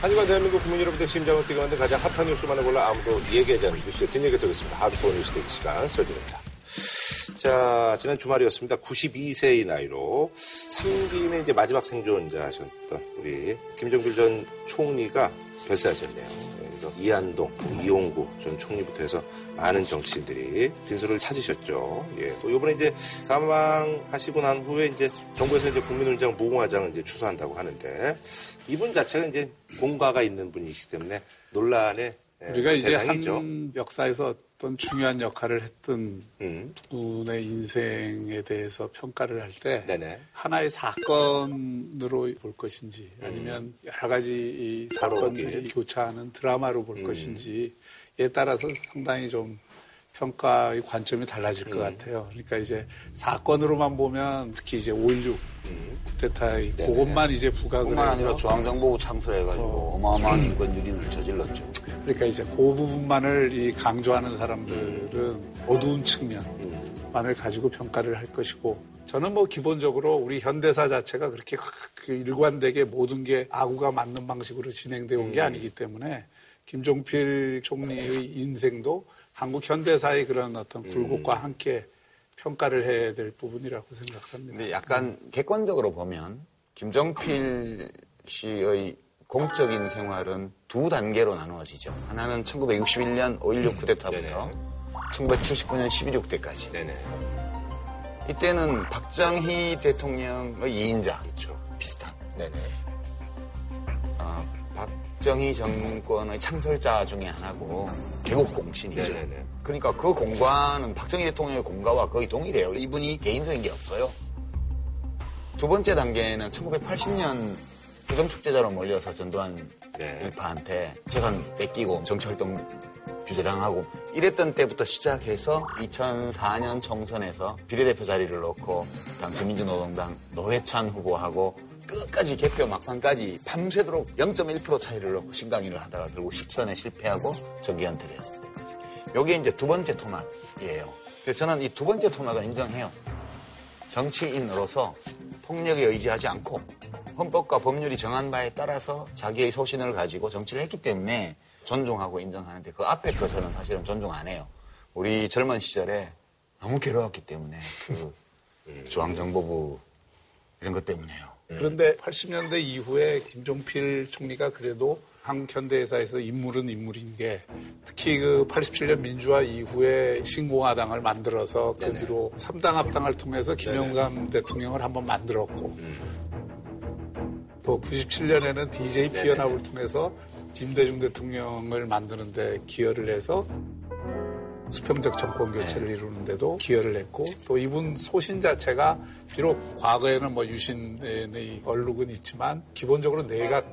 하지만 대한민국 국민 여러분들 심장을 뛰게 만든 가장 핫한 뉴스만을 골라 아무도 얘기하지 않는 뉴스의 뒷얘기 드리겠습니다. 하드코어 뉴스 대기 시간 설정입니다. 자, 지난 주말이었습니다. 92세의 나이로 3기임의 이제 마지막 생존자셨던 우리 김정필 전 총리가 별세하셨네요. 그래서 이한동, 이용구 전 총리부터 해서 많은 정치인들이 빈소를 찾으셨죠. 예. 또 이번에 이제 사망하시고 난 후에 이제 정부에서 이제 국민훈장 무공화장을 이제 추수한다고 하는데 이분 자체가 이제 공과가 있는 분이시기 때문에 논란의 예, 우리가 이제 대상이죠. 한 역사에서 어떤 중요한 역할을 했던 음. 분의 인생에 대해서 평가를 할 때 하나의 사건으로 볼 것인지 음. 아니면 여러 가지 이 사건들이 교차하는 드라마로 볼 음. 것인지에 따라서 상당히 좀 평가의 관점이 달라질 것 음. 같아요. 그러니까 이제 사건으로만 보면 특히 이제 5.16 음. 쿠데타의 네네. 그것만 이제 부각을 뿐만 아니라 중앙정보부 창설해가지고 어. 마어마한 인권 유린을 저질렀죠. 그러니까 이제 그 부분만을 이 강조하는 사람들은 음. 어두운 측면만을 가지고 평가를 할 것이고 저는 뭐 기본적으로 우리 현대사 자체가 그렇게 그 일관되게 모든 게 아구가 맞는 방식으로 진행되어 온게 음. 아니기 때문에 김종필 총리의 인생도 한국 현대사의 그런 어떤 음. 굴곡과 음. 함께 평가를 해야 될 부분이라고 생각합니다. 근데 약간 객관적으로 보면 김정필 씨의 공적인 생활은 두 단계로 나누어지죠. 하나는 1961년 5.16 쿠데타부터 1979년 12.6 때까지. 네네. 이때는 박정희 대통령의 2인자. 있죠. 비슷한. 네네. 박정희 정권의 창설자 중에 하나고 개국 공신이죠. 네네네. 그러니까 그 공과는 박정희 대통령의 공과와 거의 동일해요. 이분이 개인적인 게 없어요. 두 번째 단계는 1980년 부정축제자로 몰려서 전두환 네. 일파한테 재산 뺏기고 정치활동 규제당하고 이랬던 때부터 시작해서 2004년 총선에서 비례대표 자리를 놓고 당시 민주노동당 노회찬 후보하고 끝까지 개표 막판까지 밤새도록 0.1% 차이를 넣고 신강의를 하다가 결국 10선에 실패하고 정기 연퇴를 했을 때까지. 요게 이제 두 번째 토막이에요. 그래서 저는 이 두 번째 토막을 인정해요. 정치인으로서 폭력에 의지하지 않고 헌법과 법률이 정한 바에 따라서 자기의 소신을 가지고 정치를 했기 때문에 존중하고 인정하는데 그 앞에 것은 사실은 존중 안 해요. 우리 젊은 시절에 너무 괴로웠기 때문에 그 중앙정보부 이런 것 때문에요. 그런데 80년대 이후에 김종필 총리가 그래도 한국 현대사에서 인물은 인물인 게 특히 그 87년 민주화 이후에 신공화당을 만들어서 그 뒤로 3당 합당을 통해서 김영삼 대통령을 한번 만들었고 음. 또 97년에는 DJ 피연합을 통해서 김대중 대통령을 만드는데 기여를 해서 수평적 정권 교체를 네. 이루는데도 기여를 했고 또 이분 소신 자체가 비록 과거에는 뭐 유신의 얼룩은 있지만 기본적으로 내각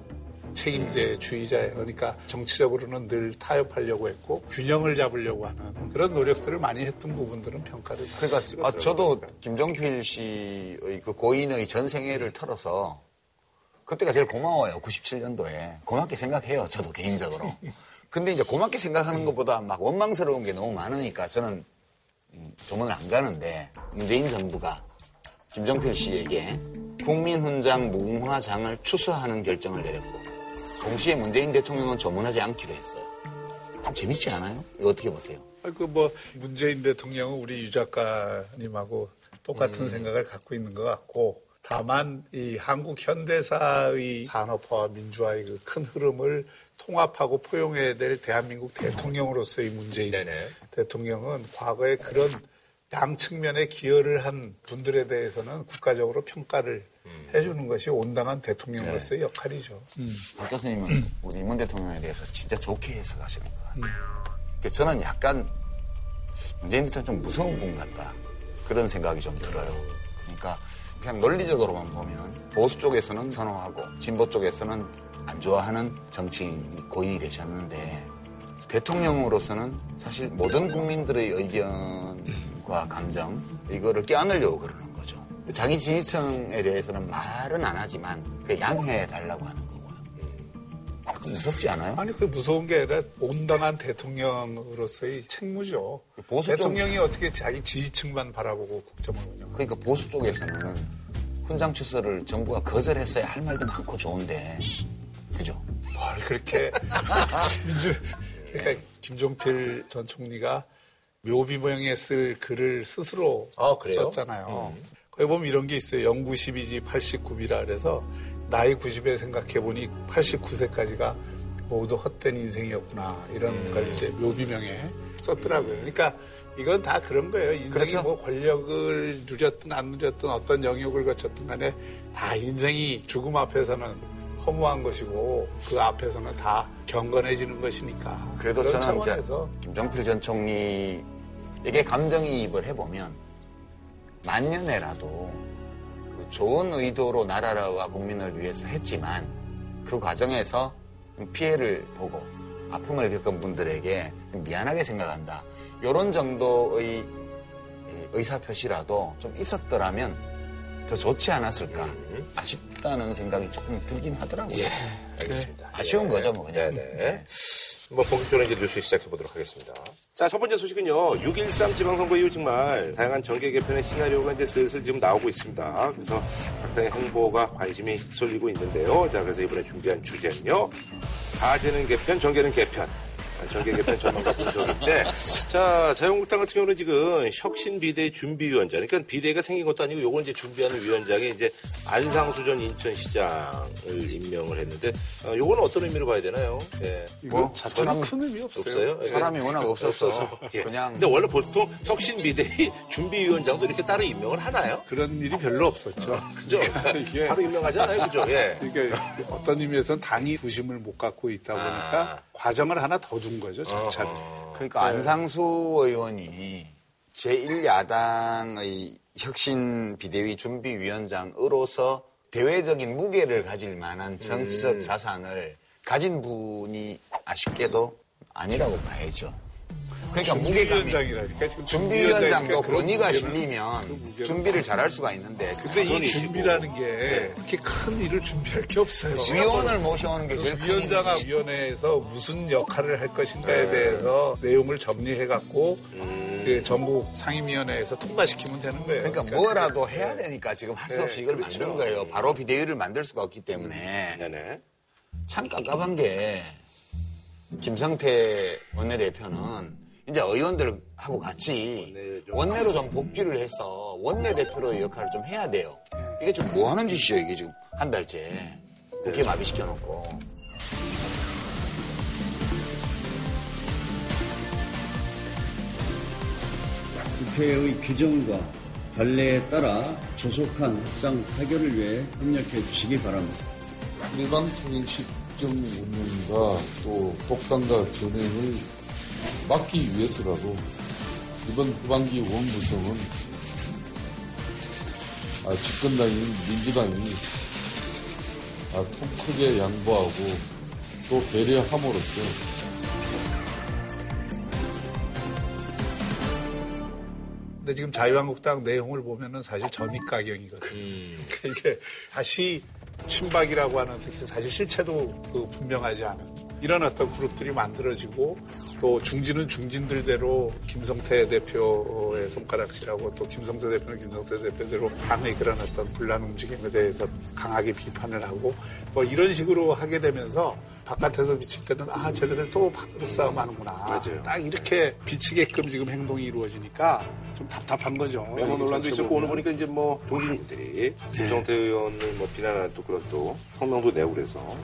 책임제주의자예요. 그러니까 정치적으로는 늘 타협하려고 했고 균형을 잡으려고 하는 그런 노력들을 많이 했던 부분들은 평가를 그러니까 아, 저도 김정필 씨의 그 고인의 전생애를 털어서 그때가 제일 고마워요. 97년도에 고맙게 생각해요. 저도 개인적으로. 근데 이제 고맙게 생각하는 것보다 막 원망스러운 게 너무 많으니까 저는 조문을 안 가는데 문재인 정부가 김정필 씨에게 국민훈장 무궁화장을 추수하는 결정을 내렸고 동시에 문재인 대통령은 조문하지 않기로 했어요. 좀 재밌지 않아요? 이거 어떻게 보세요? 그 뭐 문재인 대통령은 우리 유 작가님하고 똑같은 음. 생각을 갖고 있는 것 같고 다만 이 한국 현대사의 산업화와 민주화의 그 큰 흐름을 통합하고 포용해야 될 대한민국 대통령으로서의 문재인 네네. 대통령은 과거에 그런 양 측면에 기여를 한 분들에 대해서는 국가적으로 평가를 음. 해주는 것이 온당한 대통령으로서의 네. 역할이죠. 음. 박 교수님은 음. 우리 문 대통령에 대해서 진짜 좋게 해석하시는 것 같아요. 음. 저는 약간 문재인 대통령 좀 무서운 분 같다. 그런 생각이 좀 들어요. 그러니까 그냥 논리적으로만 보면 보수 쪽에서는 선호하고 진보 쪽에서는 안 좋아하는 정치인이 고인이 되셨는데 대통령으로서는 사실 모든 국민들의 의견과 감정 이거를 껴안으려고 그러는 거죠. 자기 지지층에 대해서는 말은 안 하지만 그 양해해 달라고 하는 거고요. 무섭지 않아요? 아니 그 무서운 게 아니라 온당한 대통령으로서의 책무죠. 보수 대통령이 쪽... 어떻게 자기 지지층만 바라보고 국정을 운영? 그러니까 보수 쪽에서는 훈장 추서를 정부가 거절했어야 할 말도 많고 좋은데 그죠? 뭘 그렇게 민주 그러니까 김종필 전 총리가 묘비 모형에 쓸 글을 스스로 아? 썼잖아요. 거기 보면 이런 게 있어요. 0 92지 89이라 그래서 나이 90에 생각해 보니 89세까지가 모두 헛된 인생이었구나 이런 걸 이제 묘비명에 썼더라고요. 그러니까 이건 다 그런 거예요. 인생이 그렇죠. 뭐 권력을 누렸든 안 누렸든 어떤 영역을 거쳤든 간에 다 인생이 죽음 앞에서는 허무한 것이고 그 앞에서는 다 경건해지는 것이니까. 그래도 저는 차원에서 김종필 전 총리에게 감정이입을 해보면 만년에라도 그 좋은 의도로 나라와 국민을 위해서 했지만 그 과정에서 피해를 보고 아픔을 겪은 분들에게 미안하게 생각한다. 이런 정도의 의사표시라도 좀 있었더라면 더 좋지 않았을까 아쉽다는 생각이 조금 들긴 하더라고요. 예, 알겠습니다. 아쉬운 거죠, 뭐 그냥. 네네. 뭐 본격적으로 이제 뉴스 시작해 보도록 하겠습니다. 자, 첫 번째 소식은요. 6.13 지방선거 이후 정말 다양한 정계 개편의 시나리오가 이제 슬슬 지금 나오고 있습니다. 그래서 각 당의 행보가 관심이 쏠리고 있는데요. 자, 그래서 이번에 준비한 주제는요. 가제는 개편, 정계는 개편. 정계 개편 전문가 분석인데, 자, 자유한국당 같은 경우는 지금 혁신 비대 준비위원장, 그러니까 비대가 생긴 것도 아니고 요걸 이제 준비하는 위원장이 이제 안상수 전 인천시장을 임명을 했는데, 어, 요거는 어떤 의미로 봐야 되나요? 예. 뭐, 자체는 사람- 큰 의미 없어요. 없어요? 예. 사람이 워낙 없어서 예. 그냥 근데 원래 보통 혁신 비대위 준비위원장도 이렇게 따로 임명을 하나요? 그런 일이 별로 없었죠. 그죠? 이게 바로 임명하잖아요, 그죠? 예. 이게 어떤 의미에서는 당이 부심을 못 갖고 있다 보니까 아. 과정을 하나 더둔 거죠, 절차를. 그러니까 안상수 의원이 제1야당의 혁신 비대위 준비위원장으로서 대외적인 무게를 가질 만한 정치적 자산을 가진 분이 아쉽게도 아니라고 봐야죠. 그러니까 무게감이 준비위원장이라니까 지금 준비위원장도 권위가 실리면 준비를 잘할 수가 있는데 근데 이. 준비라는 게 네. 그렇게 큰 일을 준비할 게 없어요. 위원을 모셔오는 게 제일 큰 위원장과. 위원회에서 무슨 역할을 할 것인가에 네. 대해서 내용을 정리해 갖고 음. 그 전국 상임위원회에서 통과시키면 되는 거예요. 그러니까 뭐라도 해야 되니까 지금 할수 네, 없이 이걸 그렇죠. 만든 거예요. 바로 비대위를 만들 수가 없기 때문에 네네. 참 깝깝한 게 김성태 원내대표는 이제 의원들하고 같이 원내 원내로 좀 복귀를 해서 원내대표로의 역할을 좀 해야 돼요. 이게 지금 뭐 하는 짓이에요, 이게 지금 한 달째. 국회 마비시켜놓고. 국회의 규정과 관례에 따라 조속한 협상 타결을 위해 협력해 주시기 바랍니다. 일반 통행식 정 운영과 또 독단과 전횡을 막기 위해서라도 이번 후반기 원구성은 아, 집권당인 민주당이 아, 통 크게 양보하고 또 배려함으로써 근데 지금 자유한국당 내용을 보면은 사실 전입 가경이거든요. 그러니까 이게 다시 친박이라고 하는 특히 사실 실체도 그 분명하지 않은 이런 어떤 그룹들이 만들어지고 또 중진은 중진들대로 김성태 대표의 손가락질하고 또 김성태 대표는 김성태 대표대로 당의 그런 어떤 분란 움직임에 대해서 강하게 비판을 하고 뭐 이런 식으로 하게 되면서 바깥에서 비칠 때는 아 쟤네들 또 밥그릇 싸움 하는구나 맞아요. 딱 이렇게 비치게끔 지금 행동이 이루어지니까 좀 답답한 거죠. 메모 논란도 있었고 오늘. 보니까 이제 뭐 종진들이 김정태 의원을 뭐 비난하는 또 그런 또 성명도 내고 그래서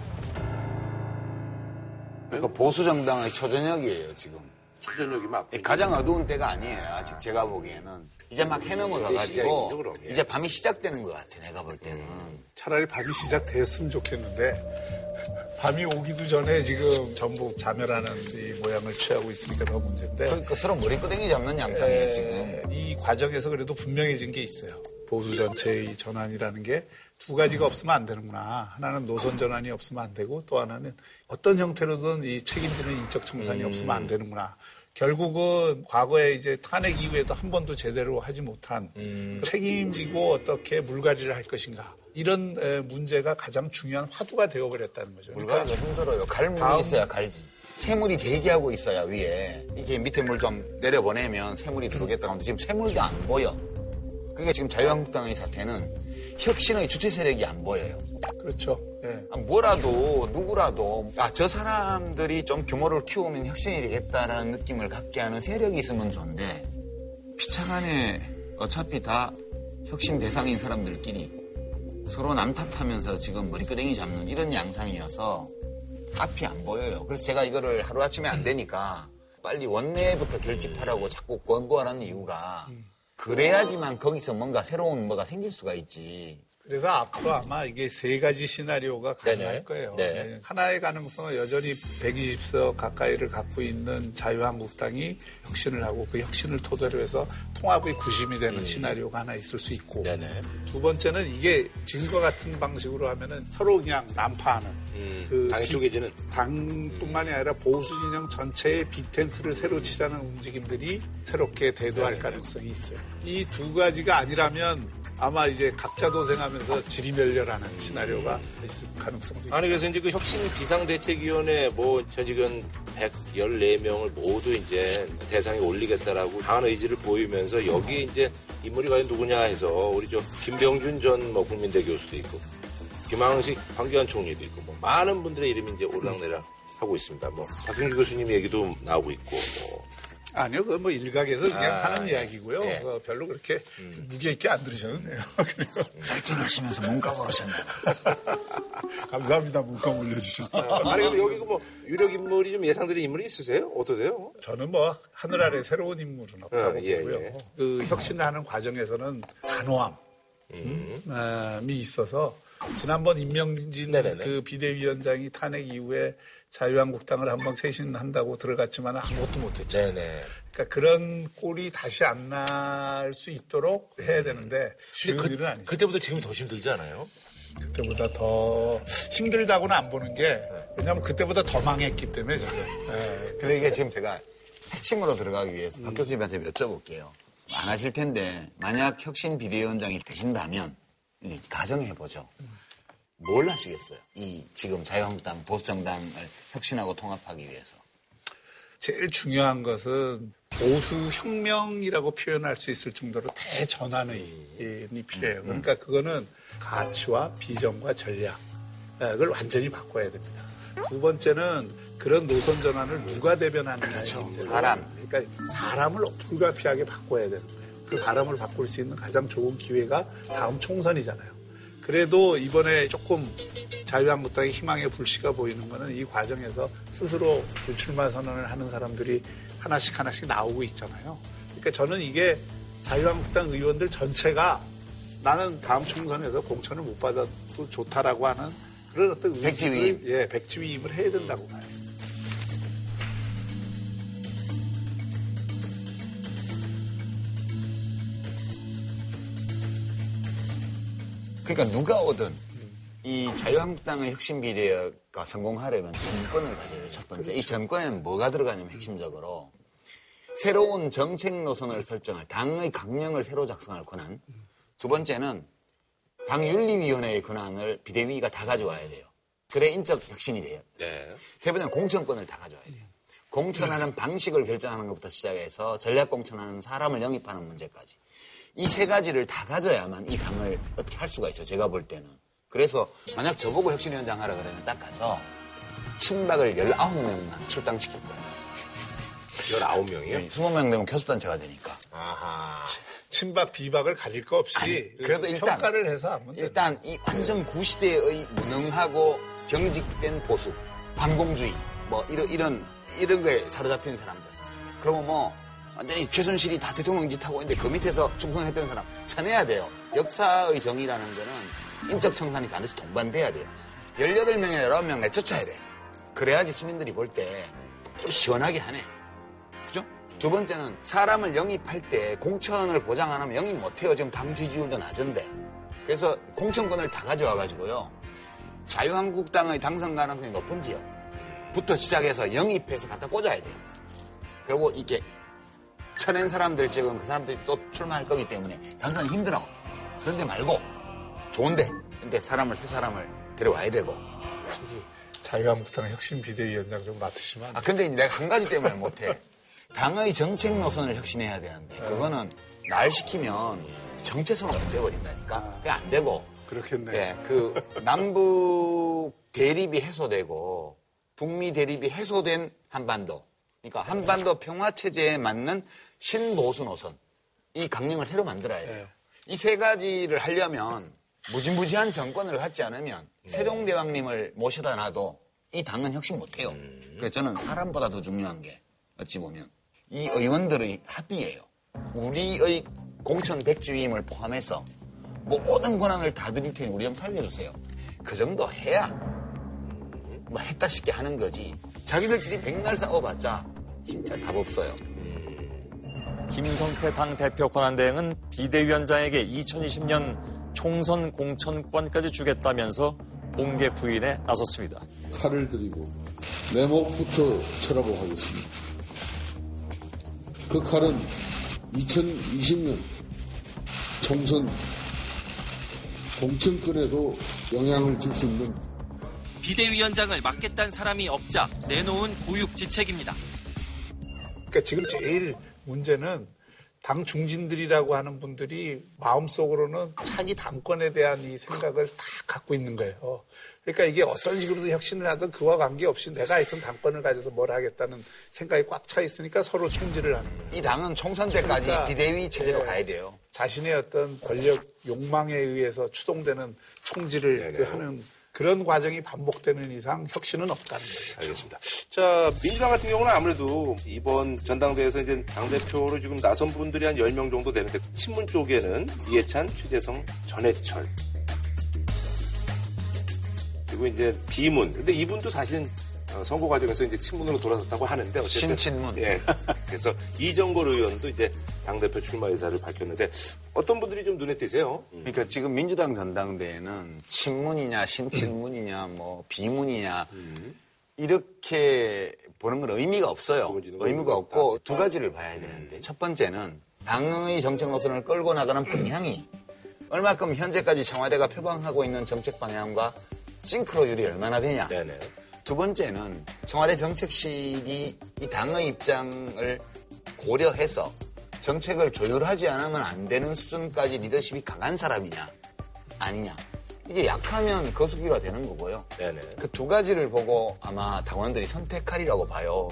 그러니까 보수 정당의 초저녁이에요, 지금. 초전력이 막 가장 어두운 때가 아니에요, 아직 제가 보기에는. 이제 막 해넘어가가지고. 예. 이제 밤이 시작되는 것 같아, 내가 볼 때는. 차라리 밤이 시작됐으면 좋겠는데 밤이 오기도 전에 지금 전부 자멸하는 이 모양을 취하고 있으니까 더 문제인데 그러니까 서로 머리끄댕이 잡는 양상이에요, 지금. 에, 이 과정에서 그래도 분명해진 게 있어요. 보수 전체의 전환이라는 게 두 가지가 없으면 안 되는구나. 하나는 노선 전환이 없으면 안 되고 또 하나는 어떤 형태로든 이 책임지는 인적 청산이 없으면 안 되는구나. 결국은 과거에 이제 탄핵 이후에도 한 번도 제대로 하지 못한 그 책임지고 어떻게 물갈이를 할 것인가. 이런 에, 문제가 가장 중요한 화두가 되어버렸다는 거죠. 그러니까 물갈이도 힘들어요. 갈물이 다음- 있어야 갈지. 새물이 대기하고 있어야 위에. 이게 밑에 물 좀 내려보내면 새물이 들어오겠다고 하는데 지금 새물도 안 보여. 그 그러니까 지금 자유한국당의 사태는 혁신의 주체 세력이 안 보여요. 그렇죠. 예. 아, 뭐라도 누구라도 아 저 사람들이 좀 규모를 키우면 혁신이 되겠다라는 느낌을 갖게 하는 세력이 있으면 좋은데 피차간에 어차피 다 혁신 대상인 사람들끼리 서로 남 탓하면서 지금 머리끄댕이 잡는 이런 양상이어서 앞이 안 보여요. 그래서 제가 이거를 하루아침에 안 되니까 빨리 원내부터 결집하라고 자꾸 권고하라는 이유가 그래야지만 거기서 뭔가 새로운 뭐가 생길 수가 있지. 그래서 앞으로 아마 이게 세 가지 시나리오가 가능할 네네. 거예요. 네. 네. 하나의 가능성은 여전히 120석 가까이를 갖고 있는 자유한국당이 혁신을 하고 그 혁신을 토대로 해서 통합의 구심이 되는 시나리오가 하나 있을 수 있고 음. 네네. 두 번째는 이게 지금과 같은 방식으로 하면은 서로 그냥 난파하는 음, 그 당이 비- 쪼개지는. 당뿐만이 아니라 보수 진영 전체의 빅텐트를 새로 치자는 움직임들이 새롭게 대두할 네네. 가능성이 있어요. 이 두 가지가 아니라면 아마 이제 각자 도생하면서 지리멸렬하는 시나리오가 있을 가능성도 아니 그래서 이제 그 혁신 비상대책위원회 뭐 현직은 114명을 모두 이제 대상에 올리겠다라고 강한 의지를 보이면서 여기 이제 인물이 과연 누구냐 해서 우리 저 김병준 전 뭐 국민대 교수도 있고 김항식 황교안 총리도 있고 뭐 많은 분들의 이름이 이제 올랑내랑 하고 있습니다. 뭐 박경규 교수님 얘기도 나오고 있고 뭐 아니요, 그건 뭐 일각에서 그냥 아, 하는 예. 이야기고요. 예. 어, 별로 그렇게 무게 있게 안 들으셔도 돼요. 그리고 설정하시면서 문과 고르셨나 감사합니다. 문감 올려주셔서. 아니 근데 여기 그뭐 유력 인물이 좀 예상되는 인물이 있으세요? 어떠세요? 저는 뭐 하늘 아래 새로운 인물은 없다고 어, 예, 보고요. 예. 그 혁신을 하는 과정에서는 단호함이 있어서 지난번 임명진 네네네. 그 비대위원장이 탄핵 이후에 자유한국당을 한번 쇄신한다고 들어갔지만 아무것도 못했죠. 네네. 그러니까 그런 꼴이 다시 안 날 수 있도록 해야 되는데 쉬운 일은 아니죠. 그때보다 지금이 더 힘들지 않아요? 그때보다 더 힘들다고는 안 보는 게 왜냐하면 그때보다 더 망했기 때문에 지금. 예. 그러니까 지금 제가 핵심으로 들어가기 위해서 박 교수님한테 여쭤볼게요. 안 하실 텐데 만약 혁신 비대위원장이 되신다면 가정해보죠. 뭘 하시겠어요? 이 지금 자유한국당 보수정당을 혁신하고 통합하기 위해서. 제일 중요한 것은 보수 혁명이라고 표현할 수 있을 정도로 대전환이 필요해요. 그러니까 그거는 가치와 비전과 전략을 완전히 바꿔야 됩니다. 두 번째는 그런 노선 전환을 누가 대변하느냐의 문제죠. 사람. 그러니까 사람을 불가피하게 바꿔야 되는 거예요. 그 사람을 바꿀 수 있는 가장 좋은 기회가 다음 총선이잖아요. 그래도 이번에 조금 자유한국당의 희망의 불씨가 보이는 거는 이 과정에서 스스로 불출마 선언을 하는 사람들이 하나씩 하나씩 나오고 있잖아요. 그러니까 저는 이게 자유한국당 의원들 전체가 나는 다음 총선에서 공천을 못 받아도 좋다라고 하는 그런 어떤 백지위임. 예, 백지위임을 해야 된다고 봐요. 그러니까 누가 오든 이 자유한국당의 혁신 비대가 성공하려면 정권을 가져야 돼요. 첫 번째. 이 정권에는 뭐가 들어가냐면 핵심적으로 새로운 정책 노선을 설정할 당의 강령을 새로 작성할 권한. 두 번째는 당 윤리위원회의 권한을 비대위가 다 가져와야 돼요. 그래 인적 혁신이 돼요. 네. 세 번째는 공천권을 다 가져와야 돼요. 공천하는 방식을 결정하는 것부터 시작해서 전략 공천하는 사람을 영입하는 문제까지. 이 세 가지를 다 가져야만 이 당을 어떻게 할 수가 있어요. 제가 볼 때는. 그래서 만약 저보고 혁신위원장 하라 그러면 딱 가서 친박을 19명만 출당시킬 거예요. 19명이요? 20명 되면 교섭단체가 되니까. 아하. 친박 비박을 가릴 거 없이 아니, 그래도 일단- 평가를 해서 돼요. 일단 이 완전 구시대의 무능하고 경직된 보수, 반공주의, 뭐 이런 이런 이런 거에 사로잡힌 사람들. 그러면 뭐 완전히 최순실이 다 대통령 짓하고 있는데 그 밑에서 충성했던 사람 쳐내야 돼요. 역사의 정의라는 거는 인적 청산이 반드시 동반돼야 돼요. 18명이나 19명 내쫓아야 돼. 그래야지 시민들이 볼 때 좀 시원하게 하네. 그죠? 두 번째는 사람을 영입할 때 공천을 보장 안 하면 영입 못 해요. 지금 당 지지율도 낮은데. 그래서 공천권을 다 가져와 가지고요. 자유한국당의 당선 가능성이 높은 지역부터 시작해서 영입해서 갖다 꽂아야 돼요. 그리고 이렇게 쳐낸 사람들 지금 그 사람들이 또 출마할 거기 때문에 당선이 힘들어. 그런데 말고 좋은데. 근데 사람을 새 사람을 데려와야 되고. 자유한국당 혁신 비대위원장 좀 맡으시면 안 아, 근데 내가 한 가지 때문에 못해. 당의 정책 노선을 혁신해야 되는데, 그거는 날 시키면 정체성을 없애버린다니까. 그게 안 되고. 그렇겠네. 예, 그 남북 대립이 해소되고 북미 대립이 해소된 한반도. 그러니까 한반도 평화 체제에 맞는 신보수 노선. 이 강령을 새로 만들어야 돼요. 이 세 가지를 하려면 무지무지한 정권을 갖지 않으면 세종대왕님을 모셔다 놔도 이 당은 혁신 못해요. 그래서 저는 사람보다 더 중요한 게 어찌 보면 이 의원들의 합의예요. 우리의 공천 백주임을 포함해서 모든 권한을 다 드릴 테니 우리 좀 살려주세요. 그 정도 해야 뭐 했다 싶게 하는 거지. 자기들끼리 백날 싸워봤자 진짜 답 없어요. 김성태 당 대표 권한대행은 비대위원장에게 2020년 총선 공천권까지 주겠다면서 공개 부인에 나섰습니다. 칼을 들이고 내 목부터 쳐라고 하겠습니다. 그 칼은 2020년 총선 공천권에도 영향을 줄 수 있는 비대위원장을 맡겠다는 사람이 없자 내놓은 구육지책입니다. 그러니까 지금 제일 문제는 당 중진들이라고 하는 분들이 마음속으로는 차기 당권에 대한 이 생각을 다 갖고 있는 거예요. 그러니까 이게 어떤 식으로든 혁신을 하든 그와 관계없이 내가 하여튼 당권을 가져서 뭘 하겠다는 생각이 꽉 차 있으니까 서로 총질을 하는 거예요. 이 당은 총선 때까지 그러니까, 비대위 체제로 네. 가야 돼요. 자신의 어떤 권력 욕망에 의해서 추동되는 총질을 그 하는 그런 과정이 반복되는 이상 혁신은 없다는 거예요. 알겠습니다. 자, 민주당 같은 경우는 아무래도 이번 전당대회에서 이제 당대표로 지금 나선 분들이 한 10명 정도 되는데, 친문 쪽에는 이해찬, 최재성, 전해철. 그리고 이제 비문. 근데 이분도 사실은 어, 선거 과정에서 이제 친문으로 돌아섰다고 하는데, 어쨌든. 신친문. 예. 그래서 이정걸 의원도 이제 당 대표 출마 의사를 밝혔는데, 어떤 분들이 좀 눈에 띄세요? 음. 그러니까 지금 민주당 전당대회는 친문이냐 신친문이냐 뭐 비문이냐 이렇게 보는 건 의미가 없어요. 의미가 없고. 두 가지를 봐야 되는데 첫 번째는 당의 정책 노선을 끌고 나가는 방향이 얼마큼 현재까지 청와대가 표방하고 있는 정책 방향과 싱크로율이 얼마나 되냐. 네네. 두 번째는 청와대 정책실이 이 당의 입장을 고려해서 정책을 조율하지 않으면 안 되는 수준까지 리더십이 강한 사람이냐 아니냐 이게 약하면 거수기가 되는 거고요. 그 두 가지를 보고 아마 당원들이 선택하리라고 봐요.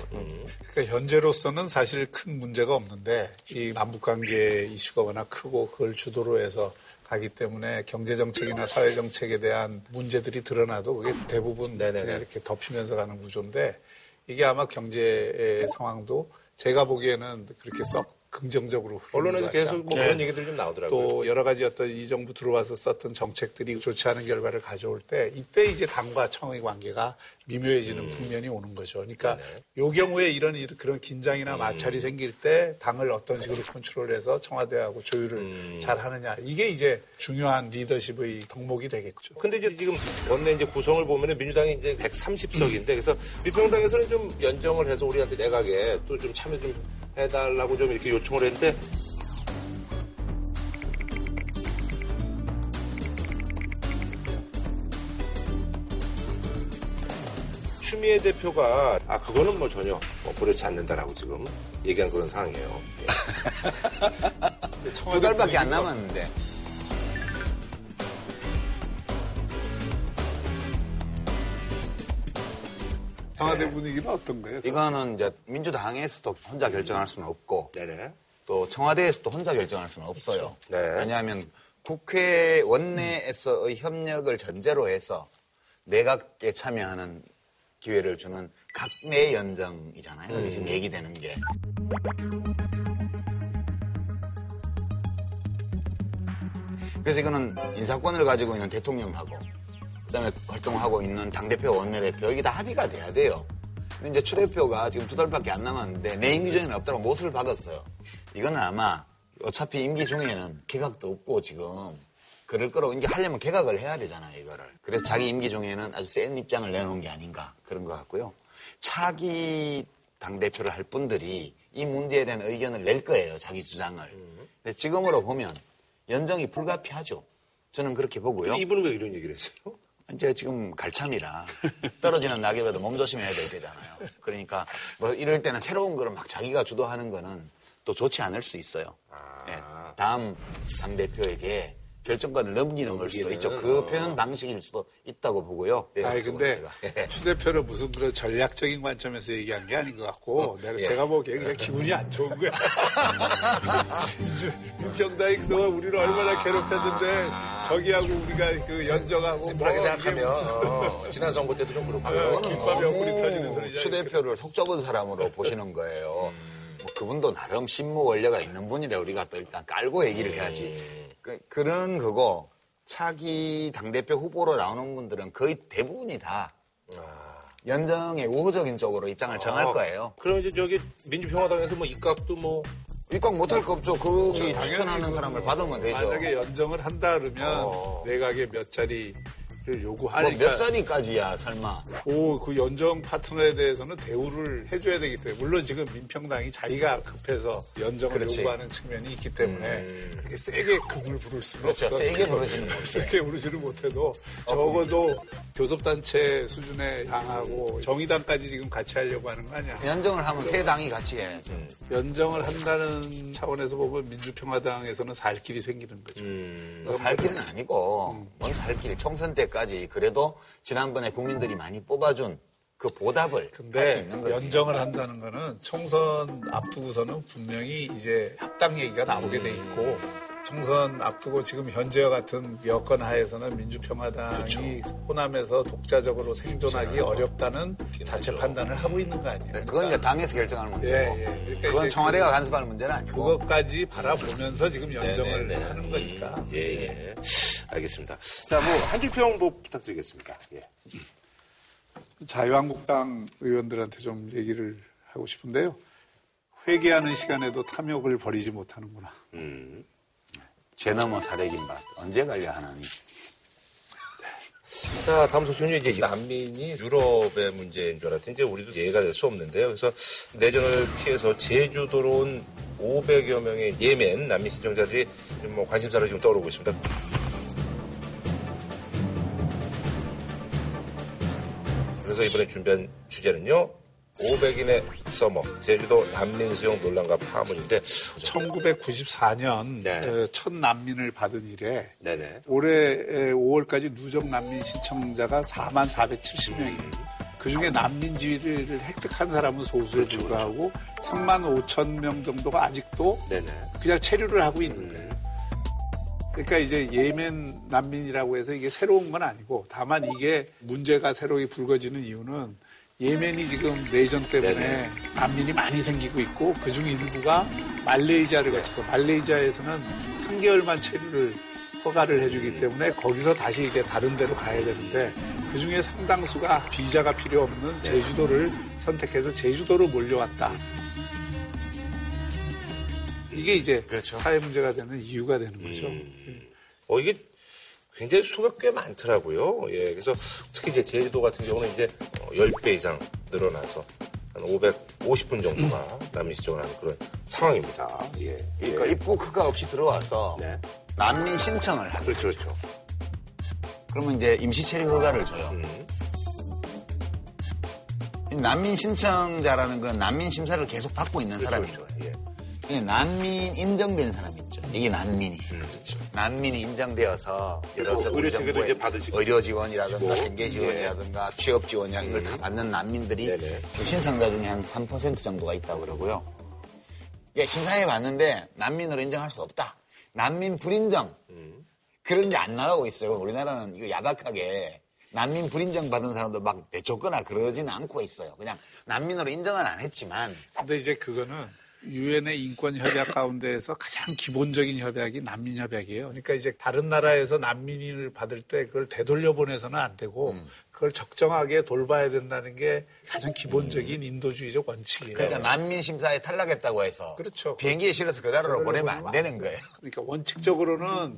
그러니까 현재로서는 사실 큰 문제가 없는데 이 남북 관계 이슈가 워낙 크고 그걸 주도로 해서 가기 때문에 경제 정책이나 사회 정책에 대한 문제들이 드러나도 그게 대부분 네네네. 이렇게 덮이면서 가는 구조인데 이게 아마 경제의 상황도 제가 보기에는 그렇게 썩 긍정적으로 언론에서 계속 뭐 그런 얘기들 좀 나오더라고요. 또 여러 가지 어떤 이 정부 들어와서 썼던 정책들이 좋지 않은 결과를 가져올 때 이때 이제 당과 청의 관계가 미묘해지는 국면이 오는 거죠. 그러니까 요 경우에 이런 이- 그런 긴장이나 마찰이 생길 때 당을 어떤 식으로 컨트롤해서 청와대하고 조율을 잘 하느냐 이게 이제 중요한 리더십의 덕목이 되겠죠. 근데 이제 지금 원내 이제 구성을 보면은 민주당이 이제 130석인데 그래서 민평당에서는 좀 연정을 해서 우리한테 내각에 또 좀 참여 좀 해달라고 좀 이렇게 요청을 했는데 추미애 대표가 아 그거는 뭐 전혀 뭐 고려치 않는다라고 지금 얘기한 그런 상황이에요. 예. 두 달밖에 안 남았는데 청와대 분위기는 어떤 거예요? 이거는 이제 민주당에서도 혼자 결정할 수는 없고 네네. 또 청와대에서도 혼자 결정할 수는 없어요. 네. 왜냐하면 국회 원내에서의 협력을 전제로 해서 내각에 참여하는 기회를 주는 각내 연정이잖아요. 이게 지금 얘기되는 게. 그래서 이거는 인사권을 가지고 있는 대통령하고 그다음에 활동하고 있는 당대표, 원내대표 이게 다 합의가 돼야 돼요. 근데 이제 추대표가 지금 두 달밖에 안 남았는데 내 임기 중에는 없다고 못을 박았어요. 이거는 아마 어차피 임기 중에는 개각도 없고 지금 그럴 거라고 이제 하려면 개각을 해야 되잖아요, 이거를. 그래서 자기 임기 중에는 아주 센 입장을 내놓은 게 아닌가 그런 것 같고요. 차기 당 대표를 할 분들이 이 문제에 대한 의견을 낼 거예요, 자기 주장을. 근데 지금으로 보면 연정이 불가피하죠. 저는 그렇게 보고요. 이분은 왜 이런 얘기를 했어요? 이제 지금 갈참이라 떨어지는 낙엽에도 몸조심해야 될 때잖아요. 그러니까 뭐 이럴 때는 새로운 거를 막 자기가 주도하는 거는 또 좋지 않을 수 있어요. 아. 예, 다음 당 대표에게 결정권을 넘기는 걸 수도 있죠. 그 표현 방식일 수도 있다고 보고요. 네, 아니 근데. 예. 추 대표는 무슨 그런 전략적인 관점에서 얘기한 게 아닌 것 같고 내가 예. 제가 보기에 그냥 기분이 안 좋은 거야. 윤평당이 그동안 우리를 얼마나 괴롭혔는데 저기하고 우리가 그 연정하고 심플하게 뭐 생각하면 이게 무슨 어, 지난 선거 때도 좀 그렇고 아, 김밥이 엎으리 터지는 소리냐. 추 대표를 속 좁은 사람으로 보시는 거예요. 뭐 그분도 나름 신무 원료가 있는 분이라 우리가 또 일단 깔고 얘기를 해야지. 그, 런 거고 차기 당대표 후보로 나오는 분들은 거의 대부분이 다 연정의 우호적인 쪽으로 입장을 정할 아, 거예요. 그럼 이제 저기 민주평화당에서 뭐 입각도 뭐 입각 못할 거 없죠. 거기 추천하는 사람을 받으면 되죠. 만약에 연정을 한다 그러면 어. 내각에 몇 자리를 뭐 요구하니까 몇 자리까지야 설마. 오, 그 연정 파트너에 대해서는 대우를 해줘야 되기 때문에 물론 지금 민평당이 자기가 급해서 연정을 그렇지. 요구하는 측면이 있기 때문에 그렇게 세게 금을 부를 수는 그렇죠. 없어. 세게 부르지는 못해. 세게 부르지는 못해도 적어도 교섭단체 수준에 당하고 정의당까지 지금 같이 하려고 하는 거 아니야. 연정을 하면 세 당이 같이 해야죠. 연정을 한다는 차원에서 보면 민주평화당에서는 살 길이 생기는 거죠. 음, 그살 길은 아니고 뭔 살 길. 총선 때까지 그래도 지난번에 국민들이 많이 뽑아준 그 보답을 할수 근데. 연정을 한다는 거는 총선 앞두고서는 분명히 이제 합당 얘기가 나오게 돼 있고 총선 앞두고 지금 현재와 같은 여건 하에서는 민주평화당이 호남에서 독자적으로 생존하기 어렵다는 자체 판단을 하고 있는 거 아니에요? 그건 이제 당에서 결정하는 문제고. 예, 예. 그러니까 그건 이제 청와대가 간섭하는 문제는 아니고. 그것까지 바라보면서 지금 연정을 네네네. 하는 거니까. 예, 예. 알겠습니다. 자, 뭐, 한줄평 뭐 부탁드리겠습니다. 예. 자유한국당 의원들한테 좀 얘기를 하고 싶은데요. 회개하는 시간에도 탐욕을 버리지 못하는구나. 음. 죄 넘어 사례긴 바 언제 갈려 하나니. 자, 다음 소식은요, 이제 난민이 유럽의 문제인 줄 알았더니 우리도 이해가 될 수 없는데요. 그래서 내전을 피해서 제주도로 온 500여 명의 예멘 난민 신청자들이 뭐 관심사로 지금 떠오르고 있습니다. 그래서 이번에 준비한 주제는요, 500인의 서머, 제주도 난민 수용 논란과 파문인데, 1994년 네. 어, 첫 난민을 받은 이래 네네. 올해 5월까지 누적 난민 신청자가 4만 470명이에요. 그 중에 난민 지위를 획득한 사람은 소수에 그렇죠, 불과하고 3만 5천 명 정도가 아직도 네네. 그냥 체류를 하고 있는 거예요. 그러니까 이제 예멘 난민이라고 해서 이게 새로운 건 아니고 다만 이게 문제가 새롭게 불거지는 이유는 예멘이 지금 내전 때문에 네네. 난민이 많이 생기고 있고 그중 일부가 말레이시아를 거쳐서 말레이시아에서는 3개월만 체류를 허가를 해주기 때문에 거기서 다시 이제 다른 데로 가야 되는데 그 중에 상당수가 비자가 필요 없는 제주도를 선택해서 제주도로 몰려왔다. 이게 이제 그렇죠. 사회 문제가 되는 이유가 되는 거죠. 어, 이게 굉장히 수가 꽤 많더라고요. 예, 그래서 특히 이제 제주도 같은 경우는 이제 어, 10배 이상 늘어나서 한 550분 정도가 난민 시청을 하는 그런 상황입니다. 예. 그러니까 입국 허가 없이 들어와서 네. 난민 신청을 하죠. 그렇죠, 그렇죠. 그러면 이제 임시 체류 허가를 줘요. 음. 이 난민 신청자라는 건 난민 심사를 계속 받고 있는 사람이에요. 그렇죠. 예. 난민 인정된 사람 있죠. 이게 난민이. 난민이 인정되어서 여러 의료 정부의 이제 받으시고. 의료 지원이라든가 그리고, 생계 지원이라든가 취업 지원이라 이걸 다 받는 난민들이 네네. 그 신청자 중에 한 3% 정도가 있다고 그러고요. 예, 심사해 봤는데 난민으로 인정할 수 없다. 난민 불인정. 그런 게 안 나가고 있어요. 우리나라는 이거 야박하게 난민 불인정 받은 사람도 막 내쫓거나 그러지는 않고 있어요. 그냥 난민으로 인정은 안 했지만 근데 이제 그거는 유엔의 인권 협약 가운데에서 가장 기본적인 협약이 난민 협약이에요. 그러니까 이제 다른 나라에서 난민을 받을 때 그걸 되돌려 보내서는 안 되고 음. 그걸 적정하게 돌봐야 된다는 게 가장 기본적인 인도주의적 원칙이에요. 그러니까 난민 심사에 탈락했다고 해서 그렇죠. 비행기에 실어서 그 나라로 보내면 안 되는 거예요. 그러니까 원칙적으로는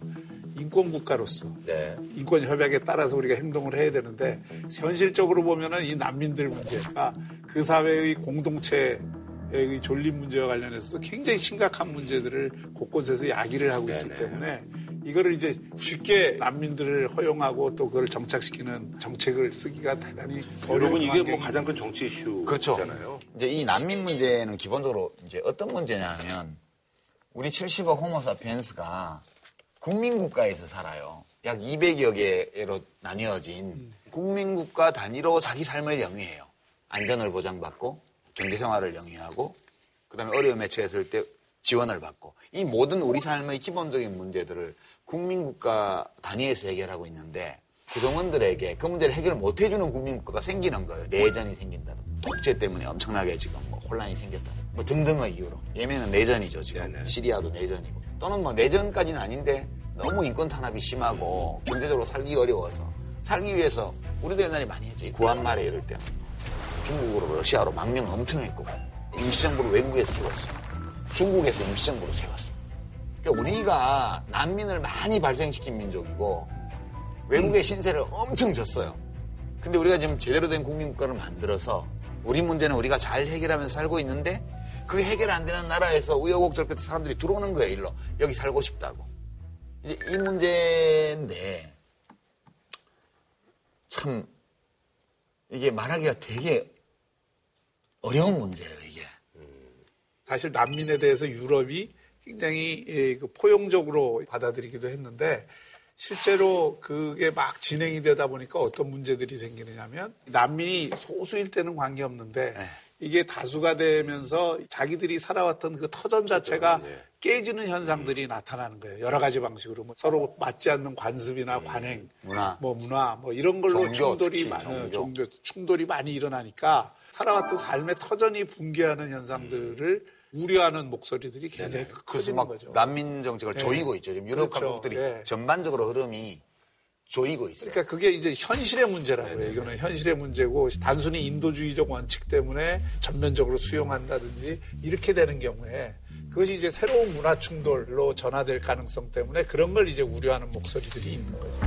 인권 국가로서 네. 인권 협약에 따라서 우리가 행동을 해야 되는데 현실적으로 보면은 이 난민들 문제가 그 사회의 공동체 의 존립 문제와 관련해서도 굉장히 심각한 문제들을 곳곳에서 야기를 하고 있기 네네. 때문에 이거를 이제 쉽게 난민들을 허용하고 또 그걸 정착시키는 정책을 쓰기가 대단히 어려운 여러분 이게 뭐 가장 큰 정치 그렇죠. 이슈잖아요. 이제 이 난민 문제는 기본적으로 이제 어떤 문제냐면 우리 70억 호모사피엔스가 국민국가에서 살아요. 약 200여 개로 나뉘어진 국민국가 단위로 자기 삶을 영위해요. 안전을 보장받고 경제 생활을 영위하고 그다음에 어려움에 처했을 때 지원을 받고 이 모든 우리 삶의 기본적인 문제들을 국민국가 단위에서 해결하고 있는데 구성원들에게 그 문제를 해결 못 해주는 국민국가가 생기는 거예요. 내전이 생긴다. 독재 때문에 엄청나게 지금 뭐 혼란이 생겼다. 뭐 등등의 이유로. 예멘은 내전이죠, 지금. 네네. 시리아도 내전이고. 또는 뭐 내전까지는 아닌데 너무 인권 탄압이 심하고 경제적으로 살기 어려워서 살기 위해서 우리도 옛날에 많이 했죠. 이 구한말에 이럴 때. 중국으로 러시아로 망명 엄청 했고 임시정부를 외국에 세웠어요. 중국에서 임시정부를 세웠어요. 그러니까 우리가 난민을 많이 발생시킨 민족이고 외국의 신세를 엄청 졌어요. 근데 우리가 지금 제대로 된 국민국가를 만들어서 우리 문제는 우리가 잘 해결하면서 살고 있는데 그게 해결 안 되는 나라에서 우여곡절 끝에 사람들이 들어오는 거예요, 일로. 여기 살고 싶다고. 이제 이 문제인데 참 이게 말하기가 되게 어려운 문제예요, 이게. 사실 난민에 대해서 유럽이 굉장히 예, 그 포용적으로 받아들이기도 했는데 실제로 그게 막 진행이 되다 보니까 어떤 문제들이 생기느냐면 난민이 소수일 때는 관계없는데 네. 이게 다수가 되면서 자기들이 살아왔던 그 터전 자체가 예. 깨지는 현상들이 나타나는 거예요. 여러 가지 방식으로 뭐 서로 맞지 않는 관습이나 관행, 음, 문화. 뭐 문화, 뭐 이런 걸로 종교, 충돌이 특히 많, 종교. 종교 충돌이 많이 일어나니까 살아왔던 삶의 터전이 붕괴하는 현상들을 우려하는 목소리들이 굉장히 그래서 커지는 막 거죠. 난민 정책을 네. 조이고 있죠. 지금 유럽 그렇죠. 각국들이 네. 전반적으로 흐름이 조이고 있어요. 그러니까 그게 이제 현실의 문제라고요. 이거는 현실의 문제고 단순히 인도주의적 원칙 때문에 전면적으로 수용한다든지 이렇게 되는 경우에 그것이 이제 새로운 문화 충돌로 전화될 가능성 때문에 그런 걸 이제 우려하는 목소리들이 있는 거죠.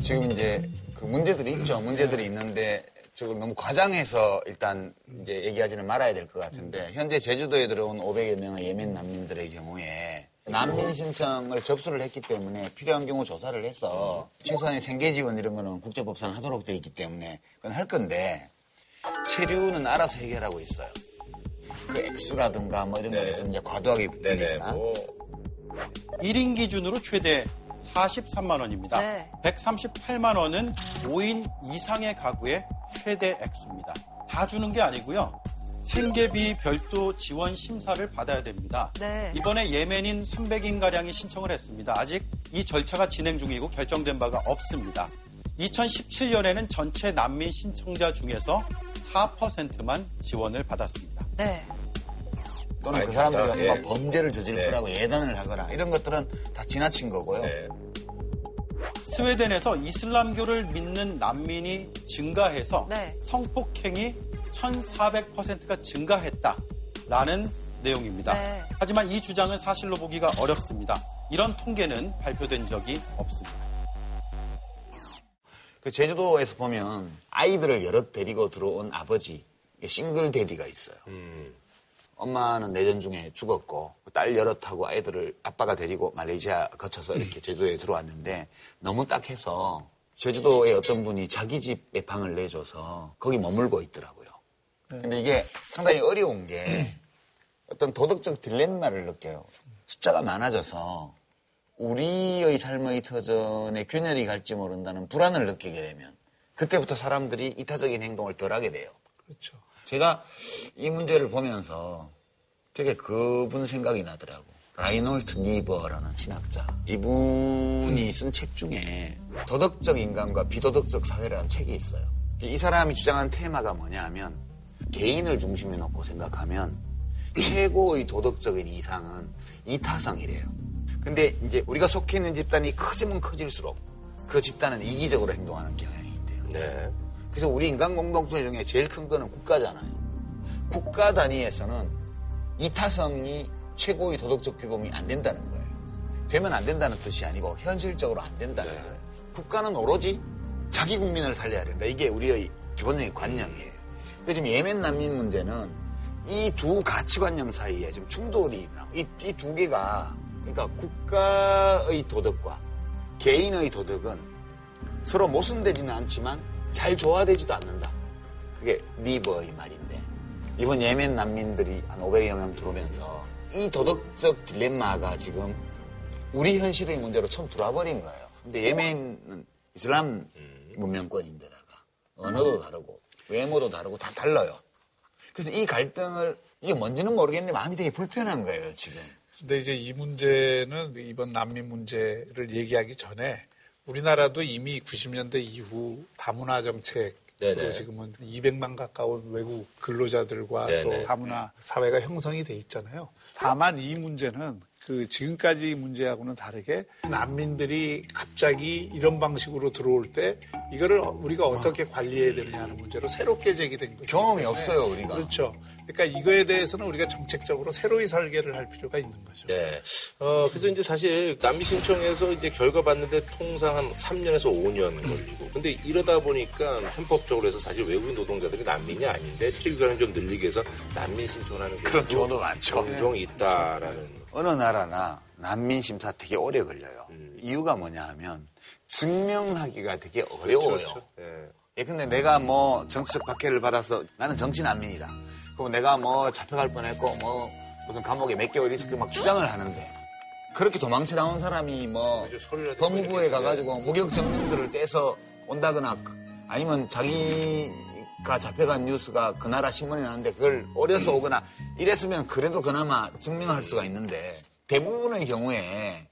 지금 이제 그 문제들이 있죠. 문제들이 있는데 저걸 너무 과장해서 일단 이제 얘기하지는 말아야 될 것 같은데 현재 제주도에 들어온 500여 명의 예멘 난민들의 경우에 난민 신청을 접수를 했기 때문에 필요한 경우 조사를 해서 최소한의 생계 지원 이런 거는 국제법상 하도록 되어 있기 때문에 그건 할 건데 체류는 알아서 해결하고 있어요. 그 액수라든가 뭐 이런 거에서 이제 과도하게 네네. 부리거나 뭐 1인 기준으로 최대 43만 원입니다. 네. 138만 원은 5인 이상의 가구의 최대 액수입니다. 다 주는 게 아니고요. 생계비 별도 지원 심사를 받아야 됩니다. 네. 이번에 예멘인 300인 가량이 신청을 했습니다. 아직 이 절차가 진행 중이고 결정된 바가 없습니다. 2017년에는 전체 난민 신청자 중에서 4%만 지원을 받았습니다. 네. 또는 그 사람들이. 가서 예. 막 범죄를 저지를 네. 거라고 예단을 하거나 이런 것들은 다 지나친 거고요. 네. 스웨덴에서 이슬람교를 믿는 난민이 증가해서 네. 성폭행이 1,400%가 증가했다라는 내용입니다. 네. 하지만 이 주장은 사실로 보기가 어렵습니다. 이런 통계는 발표된 적이 없습니다. 그 제주도에서 보면 아이들을 여럿 데리고 들어온 아버지 싱글 데디가 있어요. 음. 엄마는 내전 중에 죽었고 딸 여럿하고 아이들을 아빠가 데리고 말레이시아 거쳐서 이렇게 제주도에 들어왔는데 너무 딱해서 제주도의 어떤 분이 자기 집에 방을 내줘서 거기 머물고 있더라고요. 근데 이게 상당히 어려운 게 어떤 도덕적 딜레마를 느껴요. 숫자가 많아져서 우리의 삶의 터전에 균열이 갈지 모른다는 불안을 느끼게 되면 그때부터 사람들이 이타적인 행동을 덜 하게 돼요. 그렇죠. 제가 이 문제를 보면서 되게 그분 생각이 나더라고. 라이놀트 니버라는 신학자. 이분이 쓴 책 중에 도덕적 인간과 비도덕적 사회라는 책이 있어요. 이 사람이 주장하는 테마가 뭐냐 하면 개인을 중심에 놓고 생각하면 최고의 도덕적인 이상은 이타성이래요. 근데 이제 우리가 속해 있는 집단이 커지면 커질수록 그 집단은 이기적으로 행동하는 경향이 있대요. 네. 그래서 우리 인간 공동체 중에 제일 큰 거는 국가잖아요. 국가 단위에서는 이타성이 최고의 도덕적 규범이 안 된다는 거예요. 되면 안 된다는 뜻이 아니고 현실적으로 안 된다는 네. 거예요. 국가는 오로지 자기 국민을 살려야 된다. 이게 우리의 기본적인 관념이에요. 그래서 지금 예멘 난민 문제는 이 두 가치관념 사이에 좀 충돌이 이 두 개가 그러니까 국가의 도덕과 개인의 도덕은 서로 모순되지는 않지만 잘 조화되지도 않는다. 그게 리버의 말인데 이번 예멘 난민들이 한 500여 명 들어오면서 이 도덕적 딜레마가 지금 우리 현실의 문제로 처음 들어와 버린 거예요. 근데 예멘은 이슬람 문명권인데다가 언어도 다르고 외모도 다르고 다 달라요. 그래서 이 갈등을 이게 뭔지는 모르겠는데 마음이 되게 불편한 거예요, 지금. 근데 이제 이 문제는 이번 난민 문제를 얘기하기 전에 우리나라도 이미 90년대 이후 다문화 정책 그 지금은 200만 가까운 외국 근로자들과 네네. 또 다문화 사회가 형성이 돼 있잖아요. 다만 이 문제는 그 지금까지 문제하고는 다르게 난민들이 갑자기 이런 방식으로 들어올 때 이거를 우리가 어떻게 관리해야 되느냐는 문제로 새롭게 제기된 거죠. 경험이 없어요, 우리가. 그렇죠. 그러니까 이거에 대해서는 우리가 정책적으로 새로이 설계를 할 필요가 있는 거죠. 네. 어, 그래서 이제 사실 난민 신청에서 이제 결과 받는데 통상 한 3년에서 5년 걸리고. 근데 이러다 보니까 헌법적으로 해서 사실 외국인 노동자들이 난민이 아닌데 체류기간을 좀 늘리기 위해서 난민 신청을 하는 그런 경우도 많죠. 종종 있다라는. 어느 나라나 난민 심사 되게 오래 걸려요. 음. 이유가 뭐냐 하면 증명하기가 되게 어려워요. 그렇죠. 예. 예, 근데 내가 뭐 정치적 박해를 받아서 나는 정치 난민이다. 그럼 내가 뭐 잡혀갈 뻔했고 뭐 무슨 감옥에 몇 개월 있을 막 주장을 하는데 그렇게 도망쳐 나온 사람이 뭐 법무부에 가가지고 무격 증명서를 떼서 온다거나 아니면 자기가 잡혀간 뉴스가 그 나라 신문에 나왔는데 그걸 어려서 오거나 이랬으면 그래도 그나마 증명할 수가 있는데 대부분의 경우에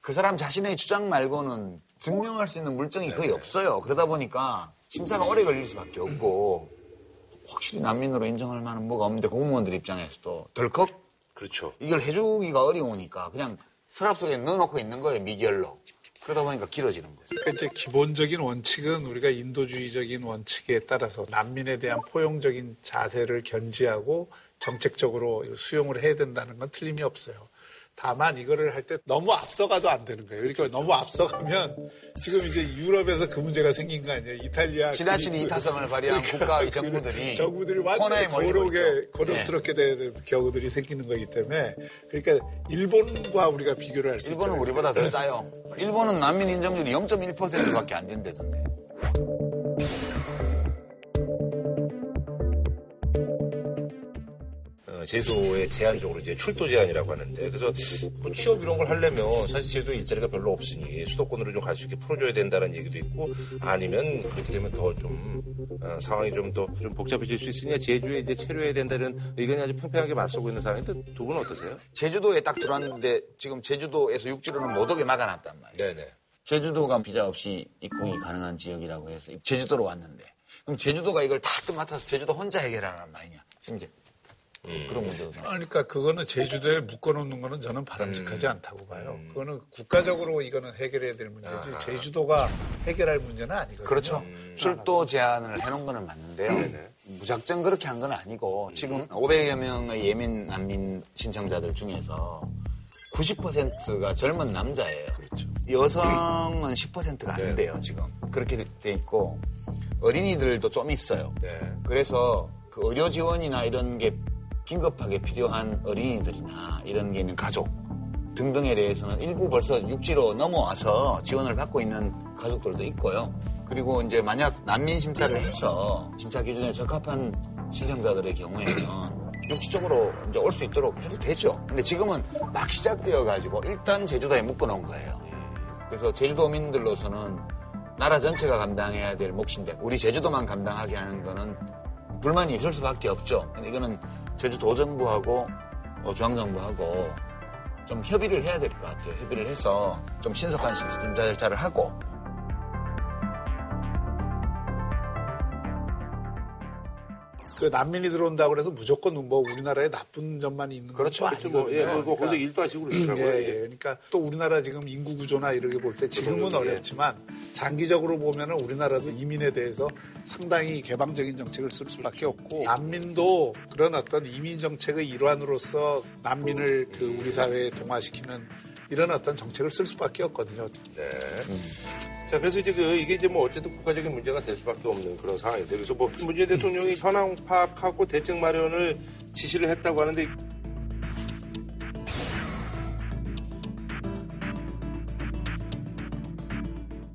그 사람 자신의 주장 말고는 증명할 수 있는 물증이 거의 없어요. 그러다 보니까 심사가 오래 걸릴 수밖에 없고 확실히 난민으로 인정할 만한 뭐가 없는데 공무원들 입장에서도 덜컥 그렇죠. 이걸 해주기가 어려우니까 그냥 서랍 속에 넣어놓고 있는 거예요 미결로. 그러다 보니까 길어지는 거예요. 그러니까 이제 기본적인 원칙은 우리가 인도주의적인 원칙에 따라서 난민에 대한 포용적인 자세를 견지하고 정책적으로 수용을 해야 된다는 건 틀림이 없어요. 다만 이거를 할 때 너무 앞서가도 안 되는 거예요. 그러니까 너무 앞서가면 지금 이제 유럽에서 그 문제가 생긴 거 아니에요. 이탈리아 지나친 그리스, 이타성을 발휘한 그러니까 국가의 정부들이 정부들이 완전히 고르게 고급스럽게 네. 되는 경우들이 생기는 거기 때문에 그러니까 일본과 우리가 비교를 할 수 있죠. 일본은 우리보다 더 짜요. 일본은 난민 인정률이 0.1%밖에 안 된다던데. 제도에 제한적으로 이제 출도 제한이라고 하는데 그래서 뭐 취업 이런 걸 하려면 사실 제도 일자리가 별로 없으니 수도권으로 좀 갈 수 있게 풀어줘야 된다는 얘기도 있고 아니면 그렇게 되면 더좀 어, 상황이 좀 더 좀 복잡해질 수 있으니까 제주에 이제 체류해야 된다는 의견이 아주 팽팽하게 맞서고 있는 상황인데 두 분은 어떠세요? 제주도에 딱 들어왔는데 지금 제주도에서 육지로는 못 오게 막아놨단 말이에요. 네네. 제주도가 비자 없이 입국이 가능한 지역이라고 해서 제주도로 왔는데 그럼 제주도가 이걸 다 맡아서 제주도 혼자 해결하란 말이냐. 지금 이제 음. 그런 문제도. 그러니까 그거는 제주도에 묶어놓는 거는 저는 바람직하지 음. 않다고 봐요. 음. 그거는 국가적으로 이거는 해결해야 될 문제지 아. 제주도가 해결할 문제는 아니거든요. 그렇죠. 음. 출도 제한을 해놓은 거는 맞는데요. 네네. 무작정 그렇게 한 건 아니고 지금 500여 명의 예민 난민 신청자들 중에서 90%가 젊은 남자예요. 그렇죠. 여성은 10%가 안 네. 돼요, 지금. 그렇게 돼 있고 어린이들도 좀 있어요. 네. 그래서 그 의료 지원이나 이런 게 긴급하게 필요한 어린이들이나 이런 게 있는 가족 등등에 대해서는 일부 벌써 육지로 넘어와서 지원을 받고 있는 가족들도 있고요. 그리고 이제 만약 난민 심사를 해서 심사 기준에 적합한 신청자들의 경우에는 육지 쪽으로 이제 올 수 있도록 해도 되죠. 근데 지금은 막 시작되어 가지고 일단 제주도에 묶어 놓은 거예요. 그래서 제주도민들로서는 나라 전체가 감당해야 될 몫인데 우리 제주도만 감당하게 하는 거는 불만이 있을 수밖에 없죠. 이거는 제주도 정부하고 어, 중앙정부하고 좀 협의를 해야 될 것 같아요. 협의를 해서 좀 신속한 심사 절차를 하고 그 난민이 들어온다고 그래서 무조건 뭐 우리나라에 나쁜 점만 있는 그렇죠. 건 그렇죠. 뭐, 예, 뭐, 뭐 거기서 일도 하시고 그러더라고요. 예, 예. 그러니까 또 우리나라 지금 인구 구조나 이렇게 볼 때 지금은 예. 어렵지만 장기적으로 보면은 우리나라도 이민에 대해서 상당히 개방적인 정책을 쓸 수밖에 없고 난민도 그런 어떤 이민 정책의 일환으로서 난민을 그 우리 사회에 동화시키는 이런 어떤 정책을 쓸 수밖에 없거든요. 네. 자, 그래서 이제 그, 이게 이제 뭐 어쨌든 국가적인 문제가 될 수밖에 없는 그런 상황인데, 그래서 뭐 문재인 대통령이 현황 파악하고 대책 마련을 지시를 했다고 하는데,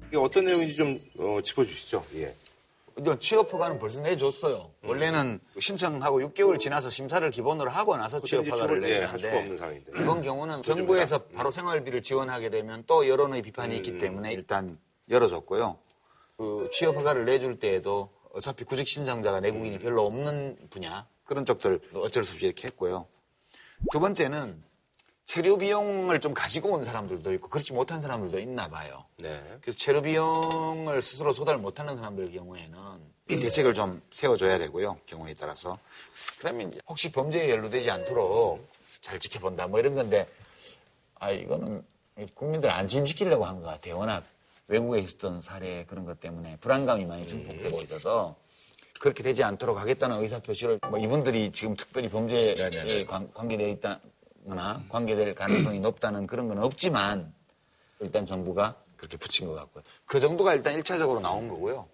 이게 어떤 내용인지 좀 어, 짚어주시죠. 예. 이제 취업 허가는 벌써 내줬어요. 원래는 신청하고 6개월 지나서 심사를 기본으로 하고 나서 취업 허가를 예, 할 수가 내는데 없는 상황인데. 이번 경우는 정부에서 바로 생활비를 지원하게 되면 또 여론의 비판이 있기 때문에 일단 열어줬고요. 그 취업 허가를 내줄 때에도 어차피 구직 신청자가 내국인이 별로 없는 분야 그런 쪽들 어쩔 수 없이 이렇게 했고요. 두 번째는 체류 비용을 좀 가지고 온 사람들도 있고 그렇지 못한 사람들도 있나 봐요. 네. 그래서 체류 비용을 스스로 조달 못하는 사람들 경우에는 이 대책을 좀 세워줘야 되고요. 경우에 따라서. 그다음에 이제 혹시 범죄에 연루되지 않도록 잘 지켜본다 뭐 이런 건데 아 이거는 국민들 안심 시키려고 한 것 같아요. 워낙 외국에 있었던 사례 그런 것 때문에 불안감이 많이 증폭되고 있어서 그렇게 되지 않도록 하겠다는 의사 표시를 뭐 이분들이 지금 특별히 범죄에 네네네. 관- 관계되어 있다 거나 관계될 가능성이 높다는 그런 건 없지만 일단 정부가 그렇게 붙인 것 같고요. 그 정도가 일단 1차적으로 나온 거고요.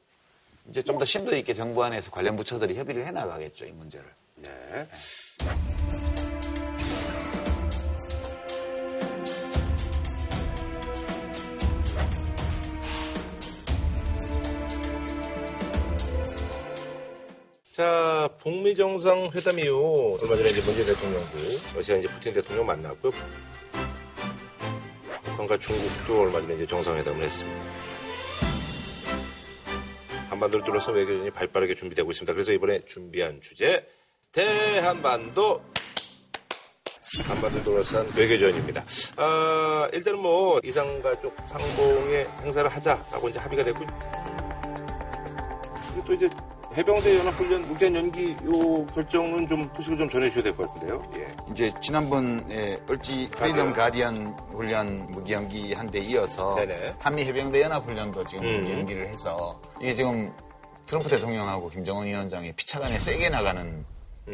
이제 좀 더 심도 있게 정부 안에서 관련 부처들이 협의를 해 나가겠죠, 이 문제를. 네. 자, 북미 정상회담 이후 얼마 전에 이제 문재인 대통령도 러시아 이제 푸틴 대통령 만났고요. 북한과 중국도 얼마 전에 이제 정상회담을 했습니다. 한반도를 둘러싼 외교전이 발빠르게 준비되고 있습니다. 그래서 이번에 준비한 주제 대한반도 한반도 둘러싼 외교전입니다. 아, 일단은 뭐 이상가족 상봉의 행사를 하자라고 이제 합의가 됐고 또 이제 해병대 연합훈련 무기한 연기 요 결정은 좀 소식을 좀 전해주셔야 될 것 같은데요. 예. 이제 지난번에 을지 프리덤 가디언 훈련 무기연기 한 데 이어서 네네. 한미 해병대 연합 훈련도 지금 음. 무기연기를 해서 이게 지금 트럼프 대통령하고 김정은 위원장이 피차간에 세게 나가는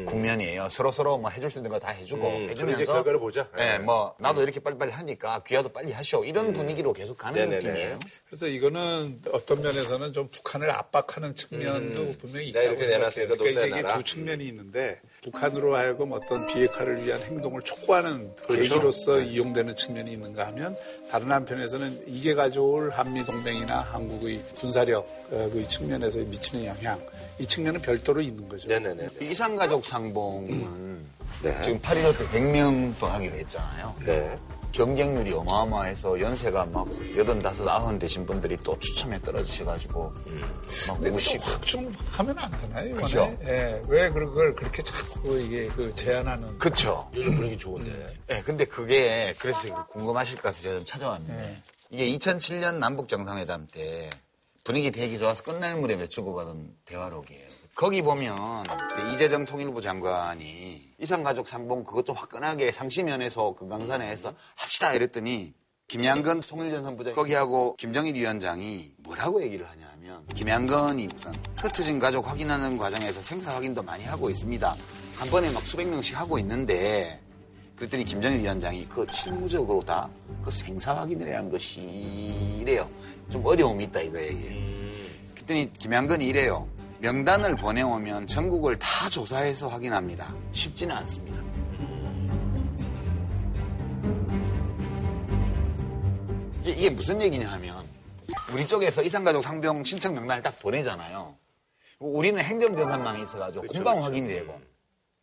국면이에요. 서로 서로 뭐 해줄 수 있는 거 다 해주고 음, 그럼 해주면서 이제 결과를 보자. 네, 예. 뭐 나도 이렇게 빨리빨리 하니까 귀하도 빨리 하시오 이런 분위기로 계속 가는 네네네. 느낌이에요. 그래서 이거는 어떤 면에서는 좀 북한을 압박하는 측면도 분명히 내가 있다고 이렇게 내놨으니까 생각해요. 너 그러니까. 이게 두 측면이 있는데 북한으로 하여금 어떤 비핵화를 위한 행동을 촉구하는 그렇죠. 계기로서 이용되는 측면이 있는가 하면 다른 한편에서는 이게 가져올 한미 동맹이나 한국의 군사력의 측면에서 미치는 영향 이 측면은 별도로 있는 거죠. 네네네. 이상가족 상봉은 네. 지금 8.15 때 100명 또 하기로 했잖아요. 네. 경쟁률이 어마어마해서 연세가 막 85, 90 되신 분들이 또 추첨에 떨어지셔가지고 막 근데 우시고 확좀 하면 안 되나요? 그죠. 예, 왜 그걸 그렇게 자꾸 이게 그 제한하는 그쵸. 요즘 분위기 좋은데. 네, 근데 그게 그래서 궁금하실 것 같아서 제가 좀 찾아왔는데 네. 이게 2007년 남북 정상회담 때 분위기 되게 좋아서 끝날 무렵에 주고받은 대화록이에요. 거기 보면 이재정 통일부 장관이 이상가족 상봉 그것 좀 화끈하게 상시면에서 금강산에서 합시다 이랬더니 김양건 통일전 선 부장 거기하고 김정일 위원장이 뭐라고 얘기를 하냐면 김양건이 우선 흩어진 가족 확인하는 과정에서 생사 확인도 많이 하고 있습니다. 한 번에 막 수백 명씩 하고 있는데 그랬더니 김정일 위원장이 그 실무적으로 다 그 생사 확인이라는 것이 이래요. 좀 어려움이 있다 이거예요. 그랬더니 김양건이 이래요. 명단을 보내오면 전국을 다 조사해서 확인합니다. 쉽지는 않습니다. 이게, 무슨 얘기냐 하면 우리 쪽에서 이산가족 상병 신청 명단을 딱 보내잖아요. 우리는 행정전산망이 있어가지고 금방 확인이 되고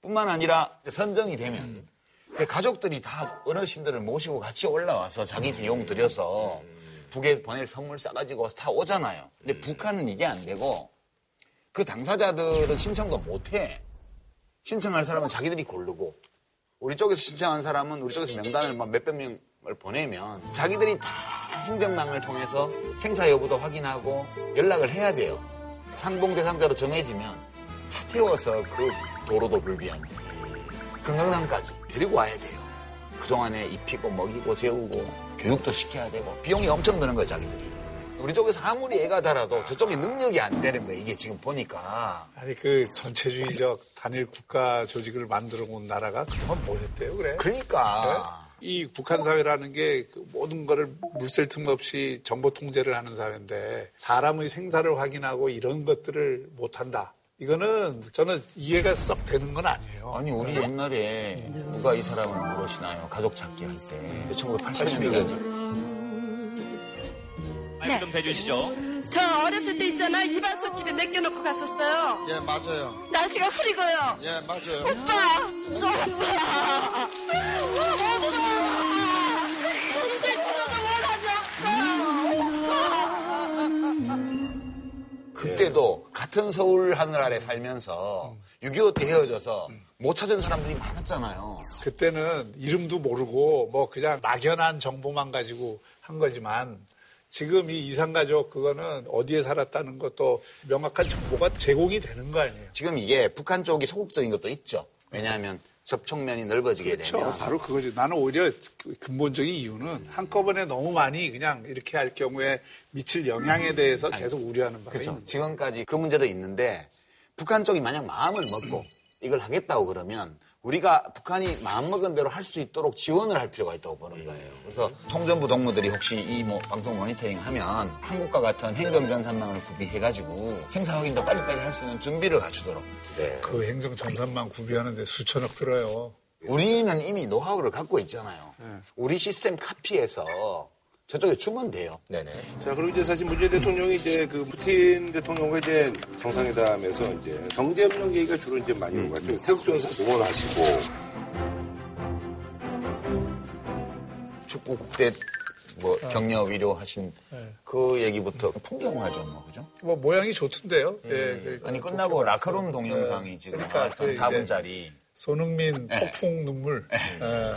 뿐만 아니라 선정이 되면 가족들이 다 어르신들을 모시고 같이 올라와서 자기 비용 들여서 북에 보낼 선물 싸가지고 다 오잖아요. 근데 북한은 이게 안 되고 그 당사자들은 신청도 못 해. 신청할 사람은 자기들이 고르고 우리 쪽에서 신청한 사람은 우리 쪽에서 명단을 막 몇백 명을 보내면 자기들이 다 행정망을 통해서 생사 여부도 확인하고 연락을 해야 돼요. 상봉 대상자로 정해지면 차 태워서 그 도로도 불비합니다. 금강산까지 데리고 와야 돼요. 그동안에 입히고 먹이고 재우고 교육도 시켜야 되고 비용이 엄청 드는 거예요, 자기들이. 우리 쪽에서 아무리 애가 달아도 저쪽에 능력이 안 되는 거예요, 이게 지금 보니까. 아니 그 전체주의적 단일 국가 조직을 만들어 온 나라가 그동안 뭐였대요, 그래? 그러니까. 이 북한 사회라는 게그 모든 거를 물샐 틈 없이 정보 통제를 하는 사회인데 사람의 생사를 확인하고 이런 것들을 못한다. 이거는 저는 이해가 썩 되는 건 아니에요. 아니 우리 옛날에 누가 이 사람을 모르시나요? 가족 찾기 할 때 1980년대 마이크 좀 대주시죠. 저 어렸을 때 있잖아 이발소집에 맡겨놓고 갔었어요. 예, 맞아요. 날씨가 흐리고요. 예, 맞아요. 오빠! 오빠! 오빠! 그때도 같은 서울 하늘 아래 살면서 6.25 때 헤어져서 못 찾은 사람들이 많았잖아요. 그때는 이름도 모르고 뭐 그냥 막연한 정보만 가지고 한 거지만 지금 이 이상가족 그거는 어디에 살았다는 것도 명확한 정보가 제공이 되는 거 아니에요. 지금 이게 북한 쪽이 소극적인 것도 있죠. 왜냐하면 접촉면이 넓어지게 그렇죠. 되면 바로 그거지. 나는 오히려 그 근본적인 이유는 한꺼번에 너무 많이 그냥 이렇게 할 경우에 미칠 영향에 대해서 계속 우려하는 바가 그렇죠. 지금까지 그 문제도 있는데 북한 쪽이 만약 마음을 먹고 이걸 하겠다고 그러면 우리가 북한이 마음먹은 대로 할 수 있도록 지원을 할 필요가 있다고 보는 거예요. 그래서 통전부 동무들이 혹시 이 뭐 방송 모니터링 하면 한국과 같은 행정전산망을 구비해가지고 생사 확인도 빨리빨리 할 수 있는 준비를 갖추도록. 그 행정 전산망 구비하는데 수천억 들어요. 우리는 이미 노하우를 갖고 있잖아요. 우리 시스템 카피해서 저쪽에 주면 돼요. 네네. 자, 그리고 이제 사실 문재인 대통령이 이제 그 푸틴 대통령과 이제 정상회담에서 이제 경제협력 얘기가 주로 이제 많이 오고 같아요. 태극전선 응원하시고. 축구 때뭐 격려 위로하신 그 얘기부터 풍경화죠, 뭐 그죠? 뭐 모양이 좋던데요. 예, 그 아니 끝나고 라커룸 동영상이 지금 그러니까 나왔던 그 이제 4분짜리 손흥민 폭풍 눈물. 예.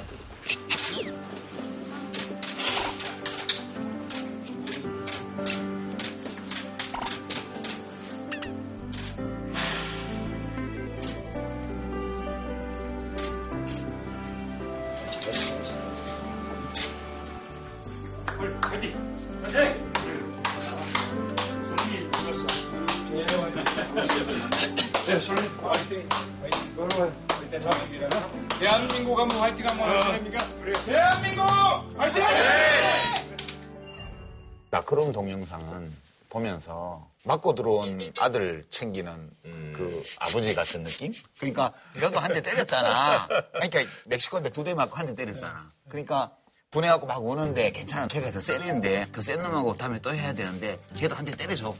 맞고 들어온 아들 챙기는 그 아버지 같은 느낌? 그러니까 너도 한 대 때렸잖아. 그러니까 멕시코인데 두 대 맞고 한 대 때렸잖아. 그러니까 분해갖고 막 우는데 괜찮아. 걔가 더 세는데 더 센 놈하고 다음에 또 해야 되는데 걔도 한 대 때려줘.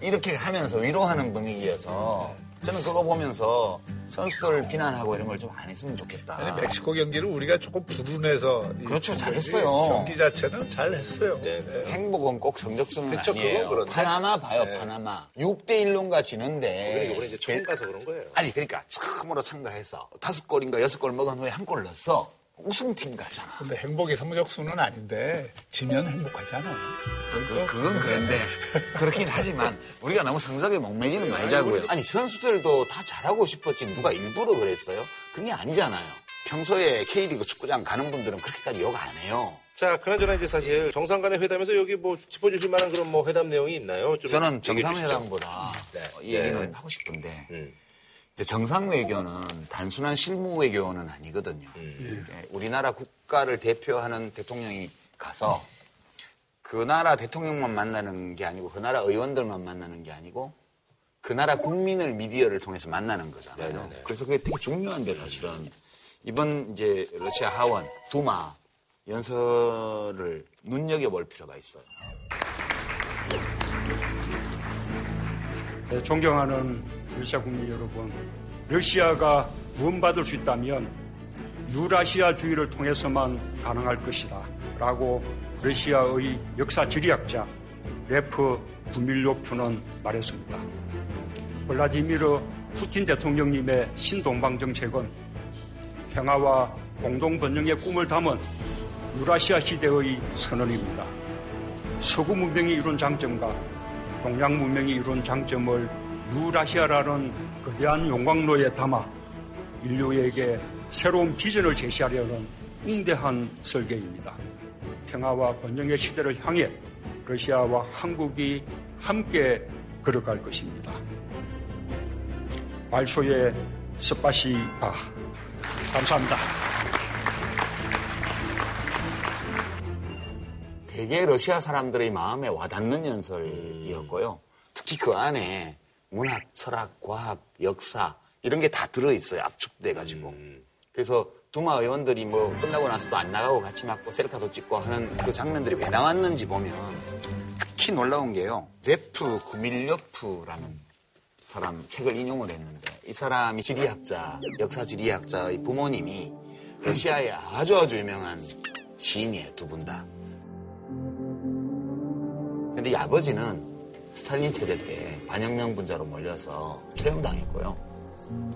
이렇게 하면서 위로하는 분위기여서 저는 그거 보면서 선수들 비난하고 이런 걸 좀 안 했으면 좋겠다. 아니, 멕시코 경기를 우리가 조금 불운해서 이 그렇죠. 잘했어요. 경기 자체는 잘했어요. 네네. 행복은 꼭 성적순은 그쵸, 아니에요. 그건 그런데. 파나마 봐요, 네. 파나마. 6대 1론가 지는데. 이번에 이제 처음 가서 그런 거예요. 아니, 그러니까 처음으로 참가해서 다섯 골인가 여섯 골 먹은 후에 한골 넣었어. 우승팀 가잖아. 근데 행복이 성적수는 아닌데 지면 행복하잖아. 그, 그건 그런데 그렇긴 하지만 우리가 너무 성적에 목매기는 말자고요. 아니 선수들도 다 잘하고 싶었지 누가 일부러 그랬어요? 그게 아니잖아요. 평소에 K리그 축구장 가는 분들은 그렇게까지 욕 안 해요. 자, 그나저나 이제 사실 정상 간의 회담에서 여기 뭐 짚어주실 만한 그런 뭐 회담 내용이 있나요? 좀 저는. 정상회담보다 네. 이 얘기를 네. 하고 싶은데 음. 정상 외교는 단순한 실무 외교는 아니거든요. 음. 이제 우리나라 국가를 대표하는 대통령이 가서 그 나라 대통령만 만나는 게 아니고 그 나라 의원들만 만나는 게 아니고 그 나라 국민을 미디어를 통해서 만나는 거잖아요. 네네네. 그래서 그게 되게 중요한데 사실은 이번 이제 러시아 하원 두마 연설을 눈여겨볼 필요가 있어요. 네, 존경하는 러시아 국민 여러분, 러시아가 구원받을 수 있다면 유라시아 주의를 통해서만 가능할 것이다. 라고 러시아의 역사 지리학자 레프 구밀로프는 말했습니다. 블라디미르 푸틴 대통령님의 신동방 정책은 평화와 공동 번영의 꿈을 담은 유라시아 시대의 선언입니다. 서구 문명이 이룬 장점과 동양 문명이 이룬 장점을 유라시아라는 거대한 용광로에 담아 인류에게 새로운 비전을 제시하려는 웅대한 설계입니다. 평화와 번영의 시대를 향해 러시아와 한국이 함께 걸어갈 것입니다. 발소의 스파시바 감사합니다. 되게 러시아 사람들의 마음에 와닿는 연설이었고요. 특히 그 안에 문학, 철학, 과학, 역사 이런 게 다 들어 있어요. 압축돼 가지고. 그래서 두마 의원들이 뭐 끝나고 나서도 안 나가고 같이 맞고 셀카도 찍고 하는 그 장면들이 왜 나왔는지 보면 특히 놀라운 게요. 레프 구밀려프라는 사람 책을 인용을 했는데 이 사람이 지리학자, 역사 지리학자의 부모님이 러시아의 아주 아주 유명한 시인이에요. 두 분 다. 근데 이 아버지는 스탈린 체제 때 반혁명 분자로 몰려서 실형당했고요.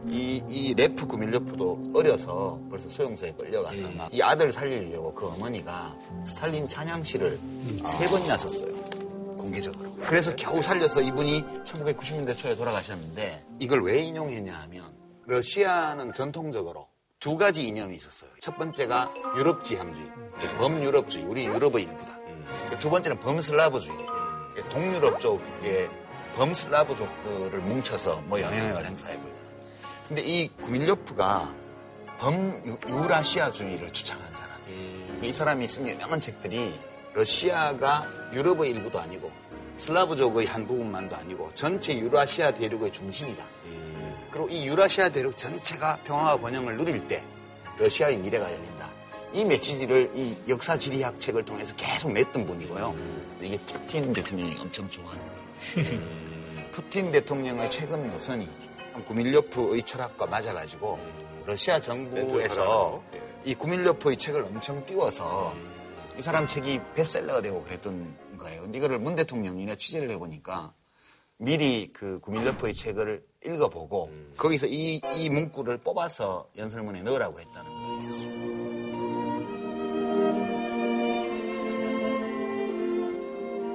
이, 이 레프 구밀료프도 어려서 벌써 수용소에 끌려가서 막 이 아들 살리려고 그 어머니가 스탈린 찬양시를 세 번이나 썼어요. 공개적으로. 그래서 겨우 살려서 이분이 1990년대 초에 돌아가셨는데 이걸 왜 인용했냐 하면 러시아는 전통적으로 두 가지 이념이 있었어요. 첫 번째가 유럽 지향주의, 범유럽주의, 우리 유럽의 일부다. 두 번째는 범슬라브주의, 동유럽 쪽의 범슬라브족들을 뭉쳐서 뭐 영향력을 행사해보려는. 근데 이 구밀료프가 범유라시아주의를 주창한 사람이에요. 이 사람이 쓴 유명한 책들이 러시아가 유럽의 일부도 아니고 슬라브족의 한 부분만도 아니고 전체 유라시아 대륙의 중심이다. 그리고 이 유라시아 대륙 전체가 평화와 번영을 누릴 때 러시아의 미래가 열린다. 이 메시지를 이 역사 지리학 책을 통해서 계속 냈던 분이고요. 이게 푸틴 대통령이 엄청 좋아하는 거예요. 푸틴 대통령의 최근 노선이 구밀료프의 철학과 맞아가지고 러시아 정부에서 이 구밀료프의 책을 엄청 띄워서 이 사람 책이 베스트셀러가 되고 그랬던 거예요. 근데 이거를 문 대통령이나 취재를 해보니까 미리 그 구밀료프의 책을 읽어보고 거기서 이, 이 문구를 뽑아서 연설문에 넣으라고 했다는 거예요.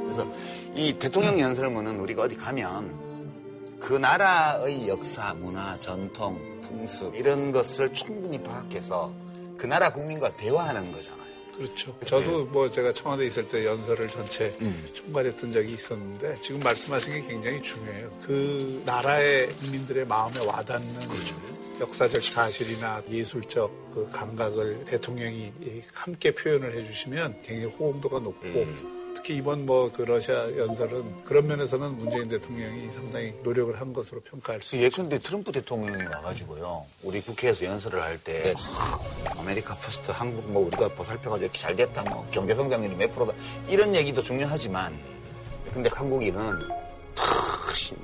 그래서 이 대통령 연설문은 우리가 어디 가면 그 나라의 역사, 문화, 전통, 풍습 이런 것을 충분히 파악해서 그 나라 국민과 대화하는 거잖아요. 그렇죠. 저도 뭐 제가 청와대 있을 때 연설을 전체 음. 총괄했던 적이 있었는데 지금 말씀하신 게 굉장히 중요해요. 그 나라의 국민들의 마음에 와닿는 그렇죠. 역사적 사실이나 예술적 그 감각을 대통령이 함께 표현을 해주시면 굉장히 호응도가 높고 음. 특히 이번 뭐 그 러시아 연설은 그런 면에서는 문재인 대통령이 상당히 노력을 한 것으로 평가할 수 있죠. 예컨대 트럼프 대통령이 와가지고요. 우리 국회에서 연설을 할 때 America First 한국 뭐 우리가 보살펴가지고 이렇게 잘 됐다 뭐 경제 성장률이 몇 프로다 이런 얘기도 중요하지만 근데 한국인은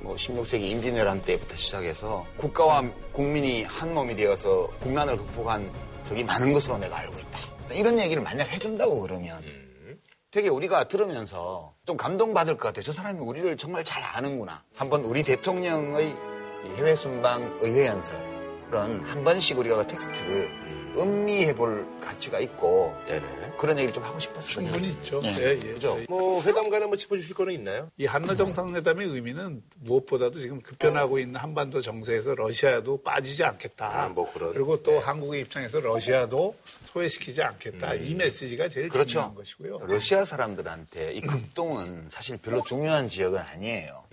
뭐 16세기 임진왜란 때부터 시작해서 국가와 국민이 한 몸이 되어서 국난을 극복한 적이 많은 것으로 내가 알고 있다. 이런 얘기를 만약 해준다고 그러면 되게 우리가 들으면서 좀 감동받을 것 같아요. 저 사람이 우리를 정말 잘 아는구나. 한번 우리 대통령의 이 해외 순방 의회 연설은 한 번씩 우리가 그 텍스트를 음미해 볼 가치가 있고 그런 얘기를 좀 하고 싶었어요. 충분히 있죠. 네. 예, 예. 그죠? 뭐 회담 간에 뭐 짚어주실 거는 있나요? 이 한러 정상회담의 의미는 무엇보다도 지금 급변하고 있는 한반도 정세에서 러시아도 빠지지 않겠다. 아, 뭐 그런, 그리고 또 한국의 입장에서 러시아도 소외시키지 않겠다. 이 메시지가 제일 그렇죠. 중요한 것이고요. 러시아 사람들한테 이 극동은 사실 별로 중요한 지역은 아니에요.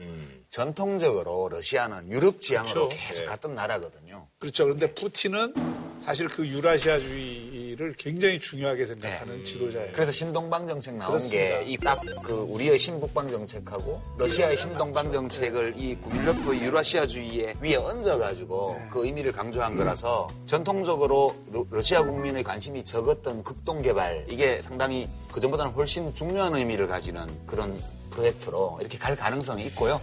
전통적으로 러시아는 유럽 지향으로 그렇죠. 계속 예. 갔던 나라거든요. 그렇죠. 그런데 푸틴은 사실 그 유라시아주의 를 굉장히 중요하게 생각하는 지도자예요. 네. 그래서 신동방 정책 나온. 게 이 딱 그 우리의 신북방 정책하고 러시아의 신동방 정책을 이 구밀러프의 유라시아주의에 위에 얹어가지고 그 의미를 강조한 거라서 전통적으로 러- 러시아 국민의 관심이 적었던 극동 개발 이게 상당히 그 전보다는 훨씬 중요한 의미를 가지는 그런 프로젝트로 이렇게 갈 가능성이 있고요.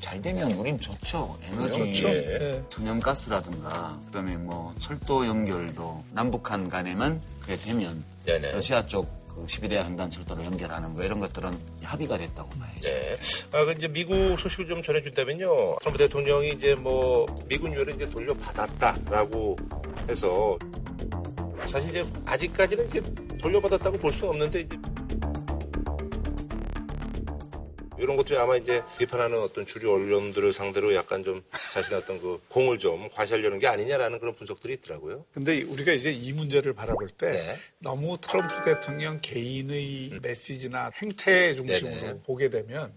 잘 되면 우린 좋죠. 에너지, 좋죠. 예. 천연가스라든가 그다음에 뭐 철도 연결도 남북한 간에 만 그게 되면 네네. 러시아 쪽 그 시베리아 횡단 철도로 연결하는 거 이런 것들은 합의가 됐다고 봐야죠. 네. 아, 그 이제 미국 소식을 좀 전해준다면요. 트럼프 대통령이 이제 뭐 미군 유해를 이제 돌려받았다라고 해서 사실 이제 아직까지는 이제 돌려받았다고 볼 수는 없는데 이제 이런 것들이 아마 이제 비판하는 어떤 주류 언론들을 상대로 약간 좀 자신의 어떤 그 공을 좀 과시하려는 게 아니냐라는 그런 분석들이 있더라고요. 근데 우리가 이제 이 문제를 바라볼 때 네. 너무 트럼프 대통령 개인의 메시지나 행태 중심으로 음. 네네. 보게 되면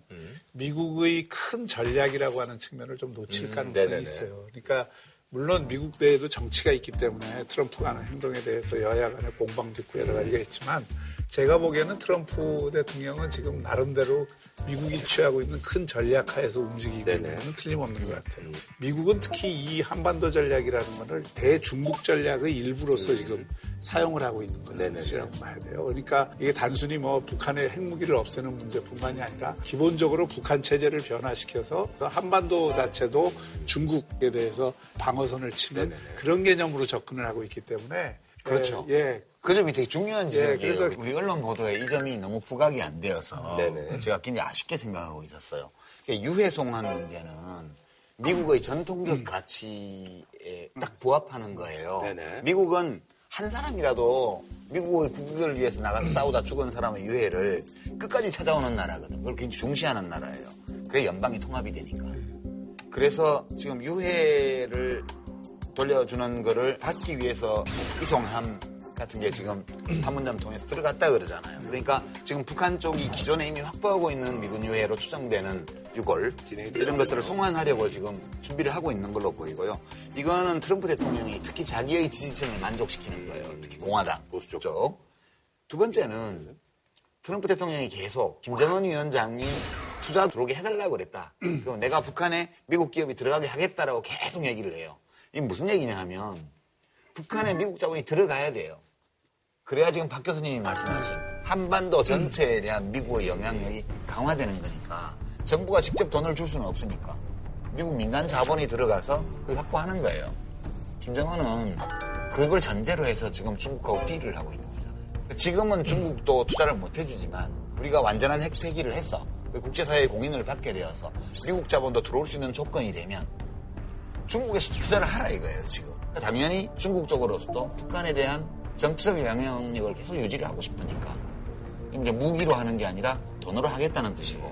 미국의 큰 전략이라고 하는 측면을 좀 놓칠 음, 가능성이 네네네. 있어요. 그러니까 물론 미국 내에도 정치가 있기 때문에 트럼프가 하는 행동에 대해서 여야 간에 공방 짓고 여러 가지가 있지만 제가 보기에는 트럼프 대통령은 지금 나름대로 미국이 취하고 있는 큰 전략 하에서 움직이고 있는 건 틀림없는 것 같아요. 미국은 특히 이 한반도 전략이라는 것을 대중국 전략의 일부로서 지금 사용을 하고 있는 것이라고 봐야 돼요. 그러니까 이게 단순히 뭐 북한의 핵무기를 없애는 문제뿐만이 아니라 기본적으로 북한 체제를 변화시켜서 한반도 자체도 중국에 대해서 방어선을 치는 그런 개념으로 접근을 하고 있기 때문에 그렇죠. 예, 예. 그 점이 되게 중요한 예, 지점이에요. 그래서 우리 언론 보도에 이 점이 너무 부각이 안 되어서 네네. 제가 굉장히 아쉽게 생각하고 있었어요. 그러니까 유해송환 문제는 미국의 전통적 가치에 딱 부합하는 거예요. 네네. 미국은 한 사람이라도 미국의 국익을 위해서 나가서 싸우다 죽은 사람의 유해를 끝까지 찾아오는 나라거든. 그걸 굉장히 중시하는 나라예요. 그래 연방이 통합이 되니까. 그래서 지금 유해를 돌려주는 거를 받기 위해서 이송함 같은 게 지금 판문점 통해서 들어갔다 그러잖아요. 그러니까 지금 북한 쪽이 기존에 이미 확보하고 있는 미군 유해로 추정되는 유골 이런 것들을 송환하려고 지금 준비를 하고 있는 걸로 보이고요. 이거는 트럼프 대통령이 특히 자기의 지지층을 만족시키는 거예요. 특히 공화당 보수 쪽. 두 번째는 트럼프 대통령이 계속 김정은 위원장이 투자 들어오게 해달라고 그랬다. 그럼 내가 북한에 미국 기업이 들어가게 하겠다라고 계속 얘기를 해요. 이게 무슨 얘기냐 하면 북한에 미국 자본이 들어가야 돼요. 그래야 지금 박 교수님이 말씀하신 한반도 전체에 대한 미국의 영향력이 강화되는 거니까 정부가 직접 돈을 줄 수는 없으니까 미국 민간 자본이 들어가서 그걸 확보하는 거예요. 김정은은 그걸 전제로 해서 지금 중국하고 딜을 하고 있는 거잖아요. 지금은 중국도 투자를 못 해주지만 우리가 완전한 핵 폐기를 했어. 국제사회의 공인을 받게 되어서 미국 자본도 들어올 수 있는 조건이 되면 중국에서 투자를 하라 이거예요, 지금. 당연히 중국 쪽으로서도 북한에 대한 정치적 영향력을 계속 유지를 하고 싶으니까. 이제 무기로 하는 게 아니라 돈으로 하겠다는 뜻이고.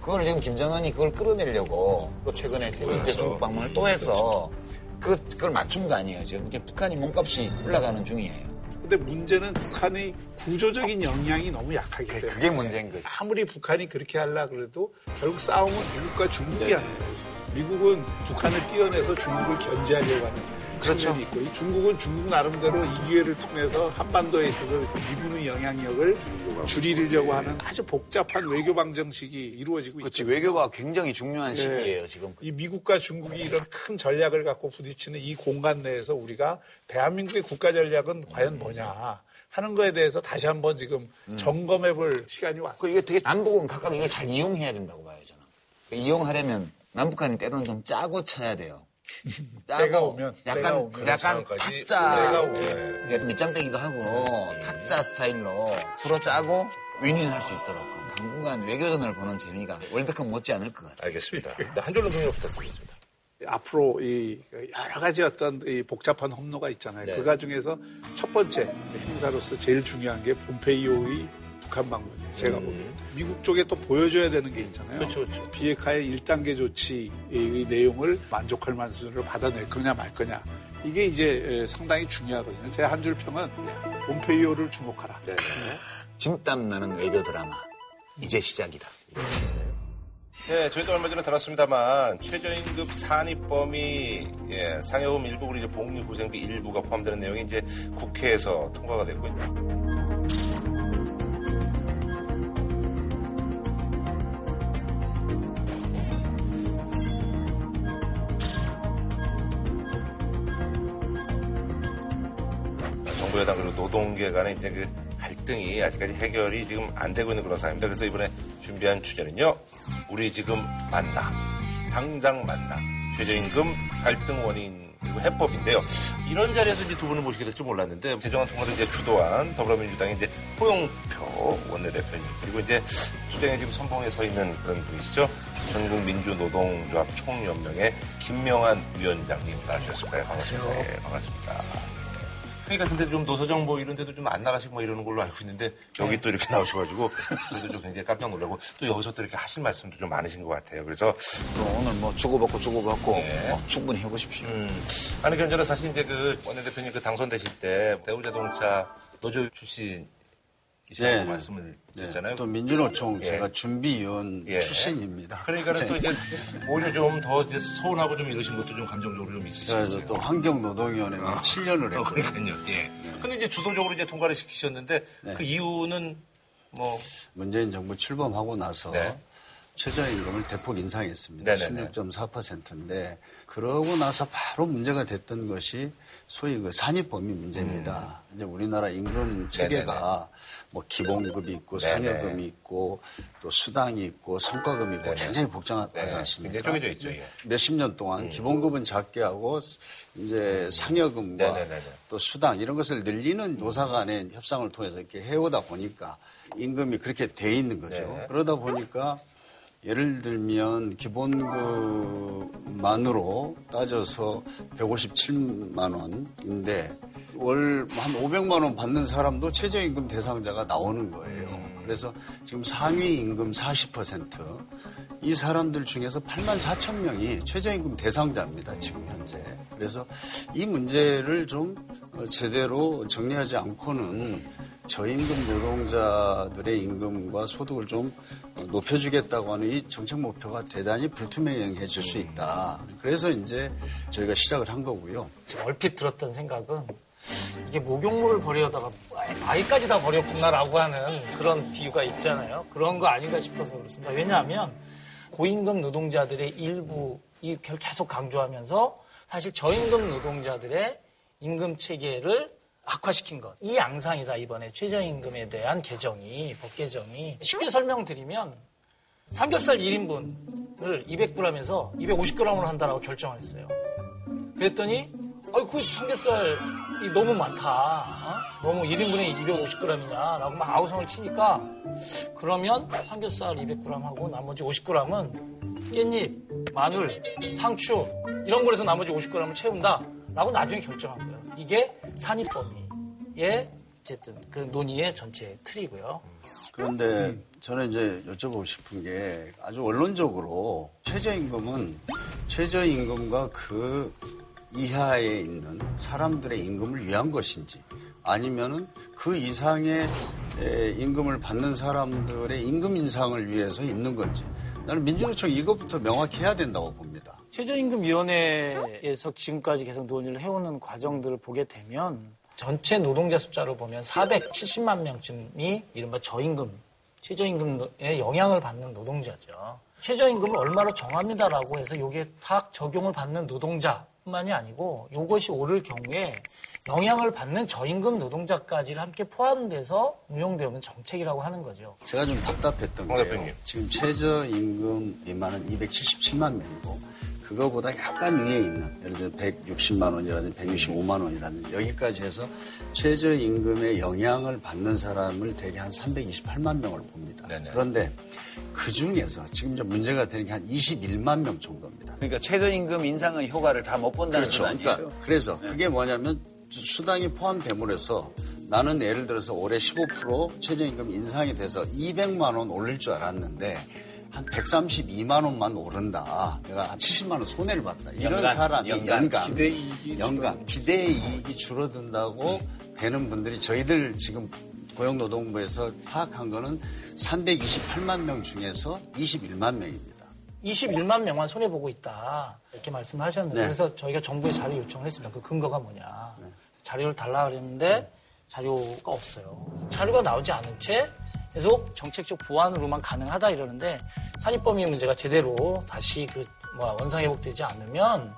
그걸 지금 김정은이 그걸 끌어내려고 또 최근에 세 번째 중국 방문을 또 해서 그, 그걸 맞춘 거 아니에요, 지금. 이게 북한이 몸값이 올라가는 중이에요. 근데 문제는 북한의 구조적인 영향이 너무 약하기 때문에 그게 문제인 거죠. 아무리 북한이 그렇게 하려 그래도 결국 싸움은 미국과 중국이 하는 거죠. 미국은 북한을 띄어내서 중국을 견제하려고 하는 그렇죠. 측면이 있고 이 중국은 중국 나름대로 이 기회를 통해서 한반도에 있어서 미군의 영향력을 줄이려고 하는 아주 복잡한 외교 방정식이 이루어지고 그렇지, 있거든요. 외교가 굉장히 중요한 예. 시기예요, 지금. 이 미국과 중국이 이런 큰 전략을 갖고 부딪히는 이 공간 내에서 우리가 대한민국의 국가 전략은 과연 뭐냐 하는 거에 대해서 다시 한번 지금 점검해 볼 시간이 그 왔어요. 이게 되게 남북은 각각 이걸 잘 이용해야 된다고 봐요, 저는. 그 이용하려면 남북한이 때로는 좀 짜고 쳐야 돼요. 짜고 때가 오면, 때가 약간 오면. 약간 타짜 때가 밑장빼기도 하고 타짜 스타일로 서로 짜고 윈윈할 수 있도록 당분간 외교전을 보는 재미가 월드컵 못지 않을 것 같아요. 알겠습니다. 네, 한 줄로 동의 부탁드리겠습니다. 앞으로 이 여러 가지 어떤 이 복잡한 험로가 있잖아요. 네. 그 중에서 첫 번째 행사로서 제일 중요한 게 폼페이오의 북한 방문이에요. 제가 보면 미국 쪽에 또 보여줘야 되는 게 있잖아요. 그렇죠, 그렇죠. 비핵화의 1단계 조치의 내용을 만족할 만한 수준으로 받아낼 거냐 말 거냐. 이게 이제 상당히 중요하거든요. 제 한 줄 평은 폼페이오를 주목하라. 네. 진땀 나는 외교 드라마 이제 시작이다. 네, 저희도 얼마 전에 다뤘습니다만 최저임금 산입범위 예, 상여금 일부 그리고 이제 복리후생비 일부가 포함되는 내용이 이제 국회에서 통과가 됐고요. 노동계 간의 이제 그 갈등이 아직까지 해결이 지금 안 되고 있는 그런 상황입니다. 그래서 이번에 준비한 주제는요. 우리 지금 만나. 당장 만나. 최저임금 갈등 원인 그리고 해법인데요. 이런 자리에서 이제 두 분을 모시게 될 줄 몰랐는데 대정한 통화를 이제 주도한 더불어민주당의 이제 호용표 원내대표님 그리고 이제 투쟁에 지금 선봉에 서 있는 그런 분이시죠. 전국 민주노동조합 총연맹의 김명한 위원장님 나와주셨습니다. 반갑습니다. 예, 반갑습니다. 그러니까 근데 좀 노서정 뭐 이런 데도 좀 안 나가시고 뭐 이러는 걸로 알고 있는데 여기 또 이렇게 나오셔가지고 저도 좀 굉장히 깜짝 놀라고 또 여기서 또 이렇게 하실 말씀도 좀 많으신 것 같아요. 그래서 또 오늘 뭐 주고받고 주고받고 네. 뭐 충분히 해보십시오. 음, 아니 그 전에 사실 이제 그 원내대표님 그 당선되실 때 대우자동차 노조 출신 이시잖아요. 이시라고 네. 말씀을 드렸잖아요. 또 민주노총 예. 제가 준비위원 예. 출신입니다. 그러니까는 또 이제 오히려 좀 더 이제 서운하고 좀 이러신 것도 좀 감정적으로 좀 있으시죠. 그래서 또 환경노동위원회에 7년을 어, 했고 그러니까요. 예. 근데 이제 주도적으로 이제 통과를 시키셨는데 네. 그 이유는 뭐 문재인 정부 출범하고 나서 네. 최저임금을 대폭 인상했습니다. 네네네. 16.4%인데 그러고 나서 바로 문제가 됐던 것이 소위 그 산입범위 문제입니다. 이제 우리나라 임금 체계가 뭐 기본급이 있고 네네. 상여금이 있고 또 수당이 있고 성과금이 있고 네네. 굉장히 복잡하지 네. 않습니까? 굉장히 쪼개져 있죠. 예. 몇십 년 동안 기본급은 작게 하고 이제 상여금과 음. 네네네네. 또 수당 이런 것을 늘리는 노사 간의 협상을 통해서 이렇게 해오다 보니까 임금이 그렇게 돼 있는 거죠. 네. 그러다 보니까 예를 들면 기본급만으로 따져서 157만 원인데 월 한 500만 원 받는 사람도 최저임금 대상자가 나오는 거예요. 음. 그래서 지금 상위 임금 40%이 사람들 중에서 8만 4천 명이 최저임금 대상자입니다. 지금 현재. 그래서 이 문제를 좀 어, 제대로 정리하지 않고는 저임금 노동자들의 임금과 소득을 좀 어, 높여주겠다고 하는 이 정책 목표가 대단히 불투명해질 수 있다. 그래서 이제 저희가 시작을 한 거고요. 얼핏 들었던 생각은 이게 목욕물을 버리려다가 아이까지 다 버렸구나라고 하는 그런 비유가 있잖아요. 그런 거 아닌가 싶어서 그렇습니다. 왜냐하면 고임금 노동자들의 일부 이 계속 강조하면서 사실 저임금 노동자들의 임금 체계를 악화시킨 것. 이 양상이다, 이번에 최저임금에 대한 개정이, 법 개정이. 쉽게 설명드리면 삼겹살 1인분을 200g에서 250g으로 한다라고 결정을 했어요. 그랬더니 아이 그 삼겹살이 너무 많다. 어? 너무 1인분에 250g이냐 라고 막 아우성을 치니까 그러면 삼겹살 200g 하고 나머지 50g은 깻잎, 마늘, 상추 이런 거에서 나머지 50g을 채운다 라고 나중에 결정한 거예요. 이게 산입범위 의 어쨌든 그 논의의 전체 틀이고요. 그런데 저는 이제 여쭤보고 싶은 게 아주 원론적으로 최저임금은 최저임금과 그 이하에 있는 사람들의 임금을 위한 것인지 아니면은 그 이상의 에, 임금을 받는 사람들의 임금 인상을 위해서 있는 건지 나는 민주노총 이것부터 명확히 해야 된다고 봅니다. 최저임금위원회에서 지금까지 계속 논의를 해오는 과정들을 보게 되면 전체 노동자 숫자로 보면 470만 명쯤이 이른바 저임금, 최저임금에 영향을 받는 노동자죠. 최저임금을 얼마로 정합니다라고 해서 이게 딱 적용을 받는 노동자뿐만이 아니고 이것이 오를 경우에 영향을 받는 저임금 노동자까지를 함께 포함돼서 운영되는 정책이라고 하는 거죠. 제가 좀 답답했던 황 게요. 대표님. 지금 최저임금 미만은 277만 명이고 그거보다 약간 위에 있는 예를 들어 160만 원이라든지 165만 원이라든지 여기까지 해서 최저임금의 영향을 받는 사람을 대개 한 328만 명을 봅니다. 네네. 그런데 그 중에서 지금 이제 문제가 되는 게 한 21만 명 정도입니다. 그러니까 최저임금 인상의 효과를 다 못 본다는 그렇죠. 건 아니에요. 그러니까 그래서 그게 뭐냐면 수- 수당이 포함됨으로 해서 나는 예를 들어서 올해 15% 최저임금 인상이 돼서 200만 원 올릴 줄 알았는데 한 132만 원만 오른다. 내가 한 70만 원 손해를 봤다. 이런 연간, 사람이 연간, 연간, 기대 이익이 연간 기대 이익이 줄어든다고 되는 분들이 저희들 지금 고용노동부에서 파악한 거는 328만 명 중에서 21만 명입니다. 21만 명만 손해 보고 있다. 이렇게 말씀을 하셨는데, 네. 그래서 저희가 정부에 자료 요청을 했습니다. 그 근거가 뭐냐. 자료를 달라 그랬는데, 자료가 없어요. 자료가 나오지 않은 채 계속 정책적 보완으로만 가능하다 이러는데, 산입범위 문제가 제대로 다시 그, 뭐, 원상 회복되지 않으면,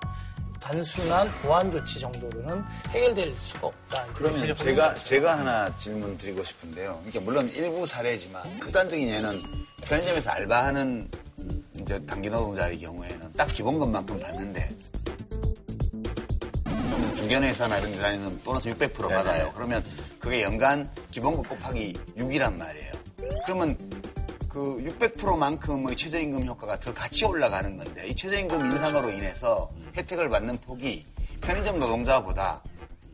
단순한 보완 조치 정도로는 해결될 수가 없다. 그러면 제가 제가 하나 질문 드리고 싶은데요. 그러니까 물론 일부 사례지만 극단적인 예는 편의점에서 알바하는 이제 단기 노동자의 경우에는 딱 기본급만큼 받는데 중견 회사나 이런 데 다니는 보너스 600% 받아요. 그러면 그게 연간 기본급 곱하기 6이란 말이에요. 그러면 그 600%만큼의 최저임금 효과가 더 같이 올라가는 건데 이 최저임금 인상으로 인해서 혜택을 받는 폭이 편의점 노동자보다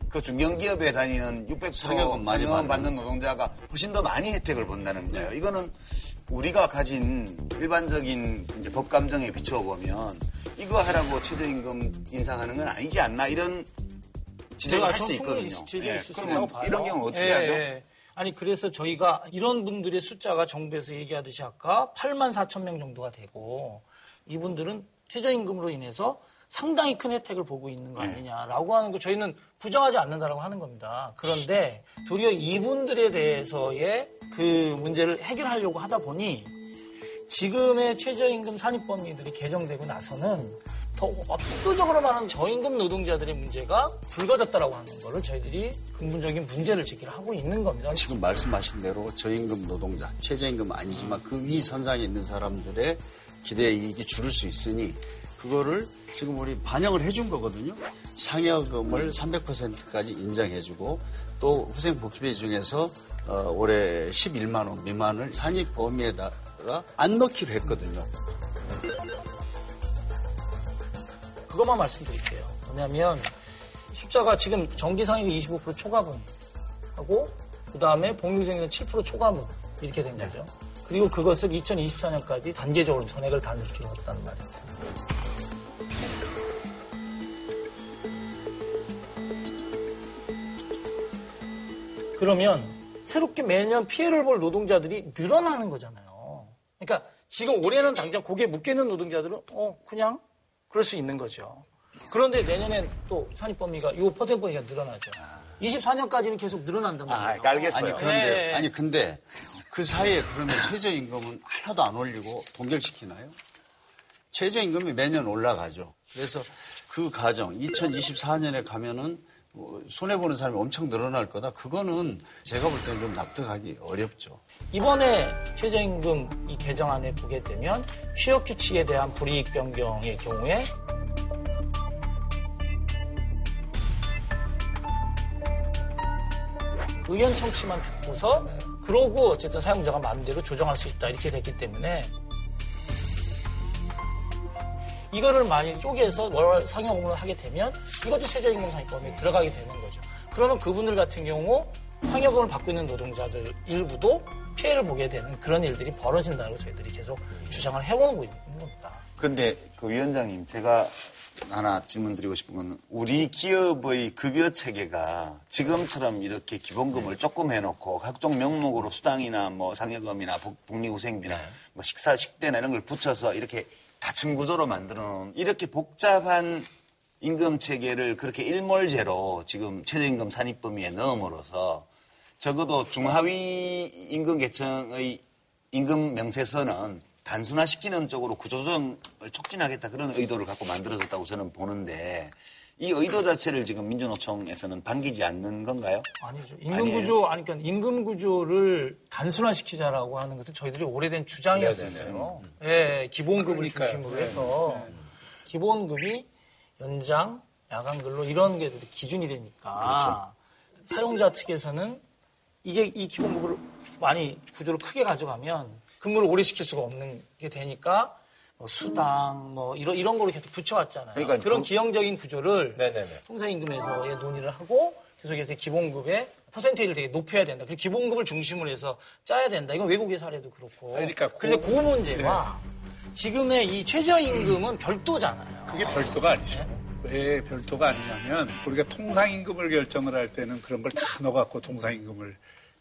그 중견기업에 다니는 600% 상여금 많이 받는. 받는 노동자가 훨씬 더 많이 혜택을 본다는 거예요. 이거는 우리가 가진 일반적인 이제 법 감정에 비추어 보면 이거 하라고 최저임금 인상하는 건 아니지 않나 이런 지적을 할 수 있거든요. 예, 그러면. 이런 경우 어떻게 예, 하죠? 예. 아니 그래서 저희가 이런 분들의 숫자가 정부에서 얘기하듯이 아까 8만 4천 명 정도가 되고 이분들은 최저임금으로 인해서 상당히 큰 혜택을 보고 있는 거 아니냐라고 하는 거 저희는 부정하지 않는다라고 하는 겁니다. 그런데 도리어 이분들에 대해서의 그 문제를 해결하려고 하다 보니 지금의 최저임금 산입범위들이 개정되고 나서는 더 압도적으로 많은 저임금 노동자들의 문제가 불거졌다라고 하는 거를 저희들이 근본적인 문제를 제기를 하고 있는 겁니다. 지금 말씀하신 대로 저임금 노동자, 최저임금 아니지만 그 위 선상에 있는 사람들의 기대 이익이 줄을 수 있으니 그거를 지금 우리 반영을 해준 거거든요. 상여금을 300%까지 인정해주고 또 후생복지비 중에서 어, 올해 11만 원 미만을 산입 범위에다가 안 넣기로 했거든요. 그것만 말씀드릴게요. 뭐냐면 숫자가 지금 정기상여금 25% 초과분 하고 그 다음에 복리후생에는 7% 초과분 이렇게 된 거죠. 그리고 그것을 2024년까지 단계적으로 전액을 다 넣기로 했다는 말입니다. 그러면 새롭게 매년 피해를 볼 노동자들이 늘어나는 거잖아요. 그러니까 지금 올해는 당장 고개 묶여 있는 노동자들은 어 그냥 그럴 수 있는 거죠. 그런데 내년엔 또 산입 범위가 이 퍼센트 범위가 늘어나죠. 24년까지는 계속 늘어난단 말이에요. 아니 그런데 네. 아니 근데 그 사이에 그러면 최저임금은 하나도 안 올리고 동결시키나요? 최저임금이 매년 올라가죠. 그래서 그 가정 2024년에 가면은 뭐 손해보는 사람이 엄청 늘어날 거다. 그거는 제가 볼 때는 좀 납득하기 어렵죠. 이번에 최저임금 이 개정안에 보게 되면 취업 규칙에 대한 불이익 변경의 경우에 의견 청취만 듣고서 그러고 어쨌든 사용자가 마음대로 조정할 수 있다 이렇게 됐기 때문에 이거를 만일 쪼개서 월 상여금을 하게 되면 이것도 최저임금 상여금에 들어가게 되는 거죠. 그러면 그분들 같은 경우 상여금을 받고 있는 노동자들 일부도 피해를 보게 되는 그런 일들이 벌어진다고 저희들이 계속 주장을 해오고 있는 겁니다. 근데 그 위원장님 제가 하나 질문 드리고 싶은 건 우리 기업의 급여 체계가 지금처럼 이렇게 기본금을 조금 해놓고 각종 명목으로 수당이나 뭐 상여금이나 복- 복리후생비나 뭐 식사 식대나 이런 걸 붙여서 이렇게 다층 구조로 만들어 놓은 이렇게 복잡한 임금 체계를 그렇게 일몰제로 지금 최저임금 산입 범위에 넣음으로써 적어도 중하위 임금 계층의 임금 명세서는 단순화시키는 쪽으로 구조조정을 촉진하겠다 그런 의도를 갖고 만들어졌다고 저는 보는데 이 의도 자체를 지금 민주노총에서는 반기지 않는 건가요? 아니죠. 임금 구조, 아니, 그러니까 임금 구조를 단순화시키자라고 하는 것은 저희들이 오래된 주장이었어요. 예, 기본급을 중심으로 해서. 기본급이 연장, 야간 근로 이런 게 기준이 되니까 사용자 측에서는 이게 이 기본급을 많이 구조를 크게 가져가면 근무를 오래 시킬 수가 없는 게 되니까 뭐 수당 뭐 이런 이런 거로 계속 붙여왔잖아요. 그러니까 그런 그- 기형적인 구조를 네네네. 통상임금에서의 논의를 하고 계속해서 기본급의 퍼센테이지를 되게 높여야 된다. 그리고 기본급을 중심으로 해서 짜야 된다. 이건 외국의 사례도 그렇고. 그러니까 그 래서 그- 그 문제와 지금의 이 최저임금은 별도잖아요. 그게 별도가 아니죠. 왜 별도가 아니냐면 우리가 통상임금을 결정을 할 때는 그런 걸 다 넣어갖고 통상임금을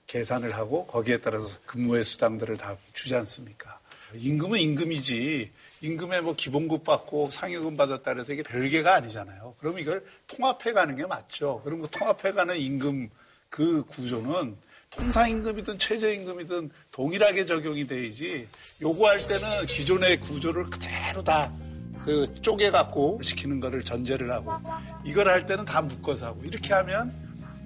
계산을 하고 거기에 따라서 근무의 수당들을 다 주지 않습니까? 임금은 임금이지 임금에 뭐 기본급 받고 상여금 받았다 그래서 이게 별개가 아니잖아요. 그럼 이걸 통합해 가는 게 맞죠. 그럼 그 통합해 가는 임금 그 구조는 통상임금이든 최저임금이든 동일하게 적용이 돼야지 요구할 때는 기존의 구조를 그대로 다 그 쪼개갖고 시키는 거를 전제를 하고 이걸 할 때는 다 묶어서 하고 이렇게 하면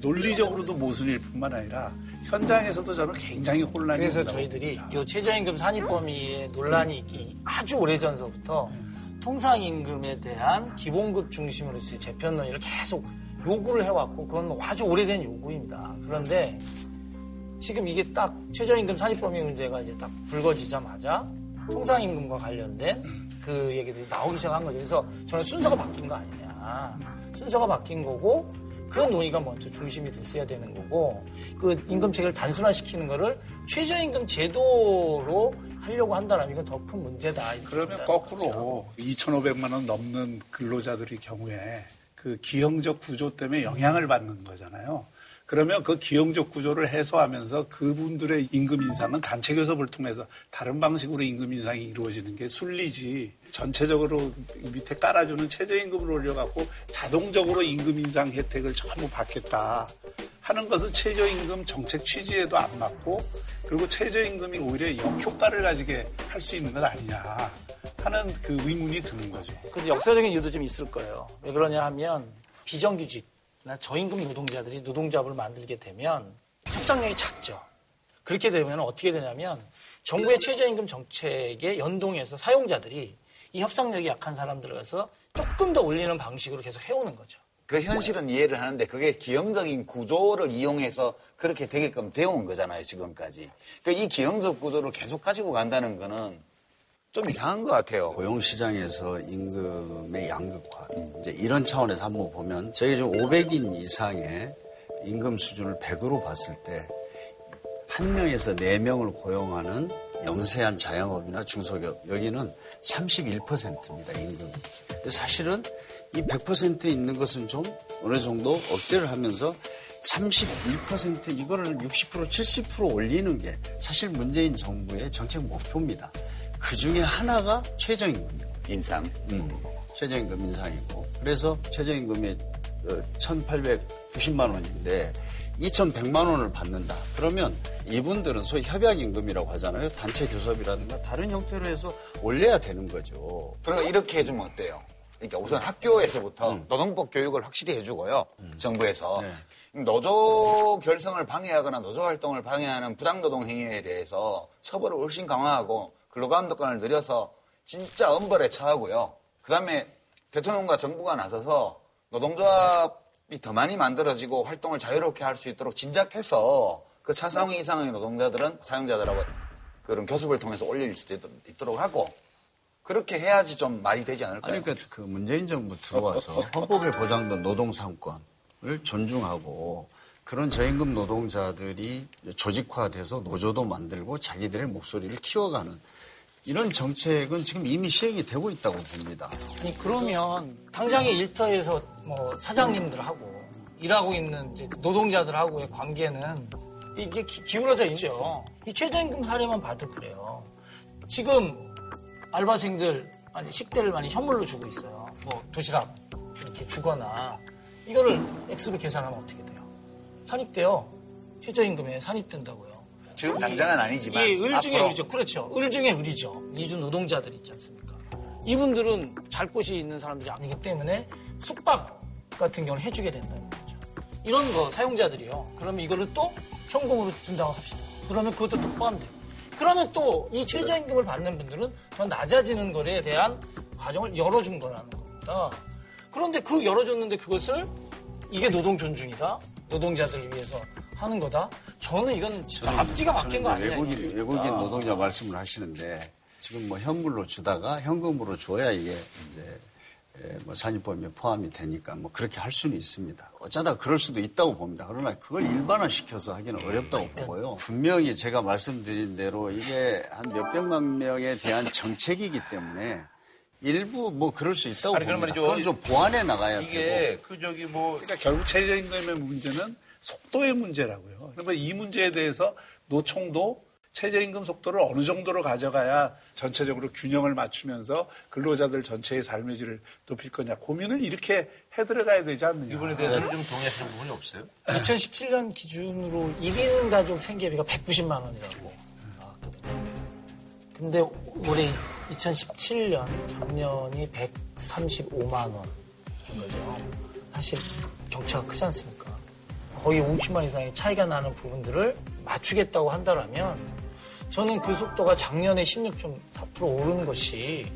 논리적으로도 모순일 뿐만 아니라 현장에서도 저는 굉장히 혼란이 그래서 저희들이. 이 최저임금 산입 범위에 논란이 있기 아주 오래전서부터 통상임금에 대한 기본급 중심으로 재편 논의를 계속 요구를 해왔고 그건 뭐 아주 오래된 요구입니다. 그런데 지금 이게 딱 최저임금 산입 범위 문제가 이제 딱 불거지자마자 통상임금과 관련된 그 얘기들이 나오기 시작한 거죠. 그래서 저는 순서가 바뀐 거 아니냐. 순서가 바뀐 거고 그 논의가 먼저 중심이 됐어야 되는 거고 그 임금 체계를 단순화시키는 거를 최저임금 제도로 하려고 한다면 이건 더 큰 문제다. 그러면 거꾸로 2,500만 원 넘는 근로자들의 경우에 그 기형적 구조 때문에 영향을 받는 거잖아요. 그러면 그 기형적 구조를 해소하면서 그분들의 임금 인상은 단체 교섭을 통해서 다른 방식으로 임금 인상이 이루어지는 게 순리지. 전체적으로 밑에 깔아주는 최저임금을 올려갖고 자동적으로 임금 인상 혜택을 전부 받겠다 하는 것은 최저임금 정책 취지에도 안 맞고 그리고 최저임금이 오히려 역효과를 가지게 할 수 있는 것 아니냐 하는 그 의문이 드는 거죠. 근데 역사적인 이유도 좀 있을 거예요. 왜 그러냐 하면 비정규직나 저임금 노동자들이 노동자업을 만들게 되면 협상력이 작죠. 그렇게 되면 어떻게 되냐면 정부의 최저임금 정책에 연동해서 사용자들이 이 협상력이 약한 사람들을 가서 조금 더 올리는 방식으로 계속 해오는 거죠. 그 현실은 이해를 하는데 그게 기형적인 구조를 이용해서 그렇게 되게끔 되어온 거잖아요, 지금까지. 그러니까 이 기형적 구조를 계속 가지고 간다는 거는 좀 이상한 것 같아요. 고용시장에서 임금의 양극화. 이제 이런 차원에서 한번 보면 저희 지금 500인 이상의 임금 수준을 100으로 봤을 때 한 명에서 네 명을 고용하는 영세한 자영업이나 중소기업 여기는 31%입니다 임금. 사실은 이 100%에 있는 것은 좀 어느 정도 억제를 하면서 31% 이거를 60% 70% 올리는 게 사실 문재인 정부의 정책 목표입니다. 그 중에 하나가 최저임금 인상. 음, 최저임금 인상이고 그래서 최저임금이 1,890만 원인데 2,100만 원을 받는다. 그러면 이분들은 소위 협약임금이라고 하잖아요. 단체 교섭이라든가 다른 형태로 해서 올려야 되는 거죠. 그러니까 이렇게 해주면 어때요? 그러니까 우선 학교에서부터 음. 노동법 교육을 확실히 해주고요. 음. 정부에서. 네. 노조 결성을 방해하거나 노조 활동을 방해하는 부당노동 행위에 대해서 처벌을 훨씬 강화하고 근로감독관을 늘려서 진짜 엄벌에 처하고요. 그 다음에 대통령과 정부가 나서서 노동조합이 더 많이 만들어지고 활동을 자유롭게 할 수 있도록 진작해서 그 차상위 이상의 노동자들은 사용자들하고 그런 교섭을 통해서 올릴 수도 있도록 하고 그렇게 해야지 좀 말이 되지 않을까요? 아니, 그러니까 그 문재인 정부 들어와서 헌법에 보장된 노동상권을 존중하고 그런 저임금 노동자들이 조직화돼서 노조도 만들고 자기들의 목소리를 키워가는 이런 정책은 지금 이미 시행이 되고 있다고 봅니다. 아니 그러면 당장의 일터에서 뭐 사장님들하고 일하고 있는 노동자들하고의 관계는 이게 기, 울어져 있죠. 이 최저임금 사례만 봐도 그래요. 지금 알바생들 아니 식대를 많이 현물로 주고 있어요. 뭐 도시락 이렇게 주거나 이거를 X로 계산하면 어떻게 돼요? 산입돼요. 최저임금에 산입된다고요. 지금 당장은 아니지만. 예, 을 중에 을이죠. 그렇죠. 을 중에 을이죠. 이주 노동자들 있지 않습니까? 이분들은 잘 곳이 있는 사람들이 아니기 때문에 숙박 같은 경우는 해주게 된다는 거죠. 이런 거 사용자들이요. 그러면 이거를 또 현금으로 준다고 합시다. 그러면 그것도 또 포함돼요. 그러면 또 이 최저임금을 받는 분들은 더 낮아지는 거에 대한 과정을 열어준 거라는 겁니다. 그런데 그 열어줬는데 그것을 이게 노동 존중이다. 노동자들을 위해서 하는 거다. 저는 이건 진짜 앞뒤가 바뀐 거 아니냐. 외국인, 외국인 노동자 말씀을 하시는데 지금 뭐 현물로 주다가 현금으로 줘야 이게 이제 예, 뭐 산입범위에 포함이 되니까 뭐 그렇게 할 수는 있습니다. 어쩌다 그럴 수도 있다고 봅니다. 그러나 그걸 일반화시켜서 하기는 어렵다고 보고요. 분명히 제가 말씀드린 대로 이게 한 몇백만 명에 대한 정책이기 때문에 일부 뭐 그럴 수 있다고 아니, 봅니다. 그건 좀 보완해 나가야 이게 되고. 그 저기 뭐 그러니까 결국 최저임금의 문제는 속도의 문제라고요. 그러면 이 문제에 대해서 노총도 최저임금 속도를 어느 정도로 가져가야 전체적으로 균형을 맞추면서 근로자들 전체의 삶의 질을 높일 거냐 고민을 이렇게 해 들어가야 되지 않느냐. 이분에 대해서는 좀 동의하시는 부분이 없어요? 2017년 기준으로 1인 가족 생계비가 190만 원이라고 근데 올해 2017년 작년이 135만 원인 거죠. 사실 격차가 크지 않습니까? 거의 50만 이상의 차이가 나는 부분들을 맞추겠다고 한다면 저는 그 속도가 작년에 16.4% 오른 것이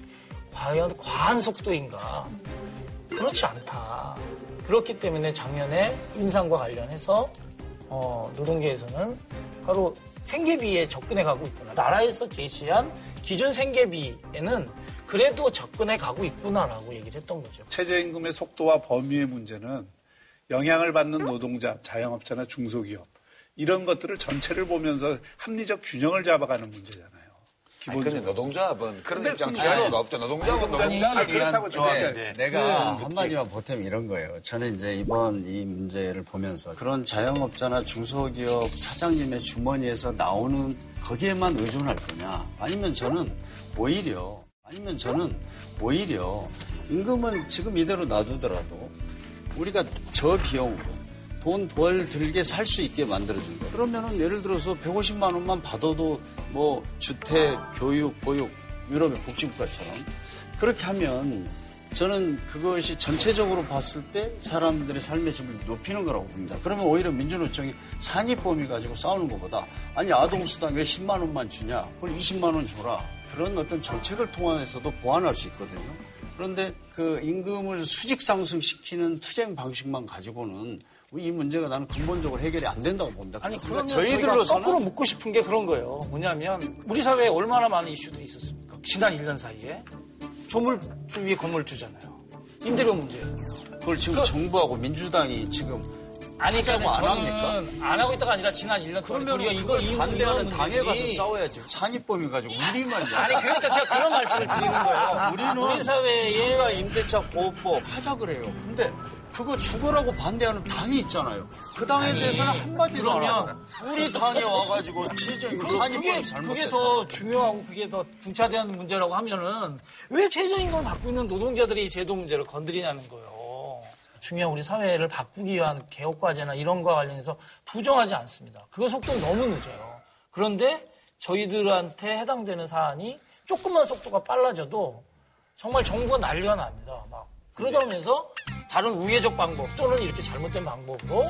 과연 과한 속도인가? 그렇지 않다. 그렇기 때문에 작년에 인상과 관련해서 어, 노동계에서는 바로 생계비에 접근해 가고 있구나. 나라에서 제시한 기준 생계비에는 그래도 접근해 가고 있구나라고 얘기를 했던 거죠. 최저임금의 속도와 범위의 문제는 영향을 받는 노동자, 자영업자나 중소기업 이런 것들을 전체를 보면서 합리적 균형을 잡아가는 문제잖아요. 아니, 근데 노동조합은 그런 입장 그- 취할 아니, 수가 없죠. 노동조합은 아니, 노동자를 아니, 위한 그렇다고 조합인데. 네, 내가 한마디만 보태면 이런 거예요. 저는 이제 이번 이 문제를 보면서 그런 자영업자나 중소기업 사장님의 주머니에서 나오는 거기에만 의존할 거냐. 아니면 저는 오히려, 아니면 저는 오히려 임금은 지금 이대로 놔두더라도 우리가 저 비용으로 돈 덜 들게 살 수 있게 만들어준 거예요. 그러면은 예를 들어서 150만 원만 받아도 뭐 주택, 교육, 보육, 유럽의 복지국가처럼 그렇게 하면 저는 그것이 전체적으로 봤을 때 사람들의 삶의 질을 높이는 거라고 봅니다. 그러면 오히려 민주노총이 산입범위 가지고 싸우는 것보다 아니 아동수당 왜 10만 원만 주냐? 그걸 20만 원 줘라. 그런 어떤 정책을 통해서도 보완할 수 있거든요. 그런데 그 임금을 수직 상승시키는 투쟁 방식만 가지고는 이 문제가 나는 근본적으로 해결이 안 된다고 봅니다. 아니 그러니까 저희들로서는 거꾸로 묻고 싶은 게 그런 거예요. 뭐냐면 우리 사회에 얼마나 많은 이슈들이 있었습니까? 지난 1년 사이에 조물주 위에 건물주잖아요. 임대료 문제. 그걸 지금 정부하고 민주당이 지금 아니 그러니까 안 합니까? 안 하고 있다가 아니라 지난 1년 동안 그러면 우리가 이거 반대하는 당에 가서 문제들이 싸워야지. 산입범위 가지고 우리만 아니 그러니까 제가 그런 말씀을 드리는 거예요. 우리는 우리 사회에 상가 임대차 보호법 하자 그래요. 근데 그거 죽어라고 반대하는 당이 있잖아요. 그 당에 아니, 대해서는 한마디도 안 하고 우리 당에 와가지고 최저임금 그, 그게, 산입범위 그게. 더 중요하고 그게 더 중차대한 문제라고 하면은 왜 최저임금을 받고 있는 노동자들이 이 제도 문제를 건드리냐는 거예요. 중요한 우리 사회를 바꾸기 위한 개혁과제나 이런 거와 관련해서 부정하지 않습니다. 그거 속도는 너무 늦어요. 그런데 저희들한테 해당되는 사안이 조금만 속도가 빨라져도 정말 정부가 난리가 납니다. 막 그러다 보면서 다른 우회적 방법 또는 이렇게 잘못된 방법으로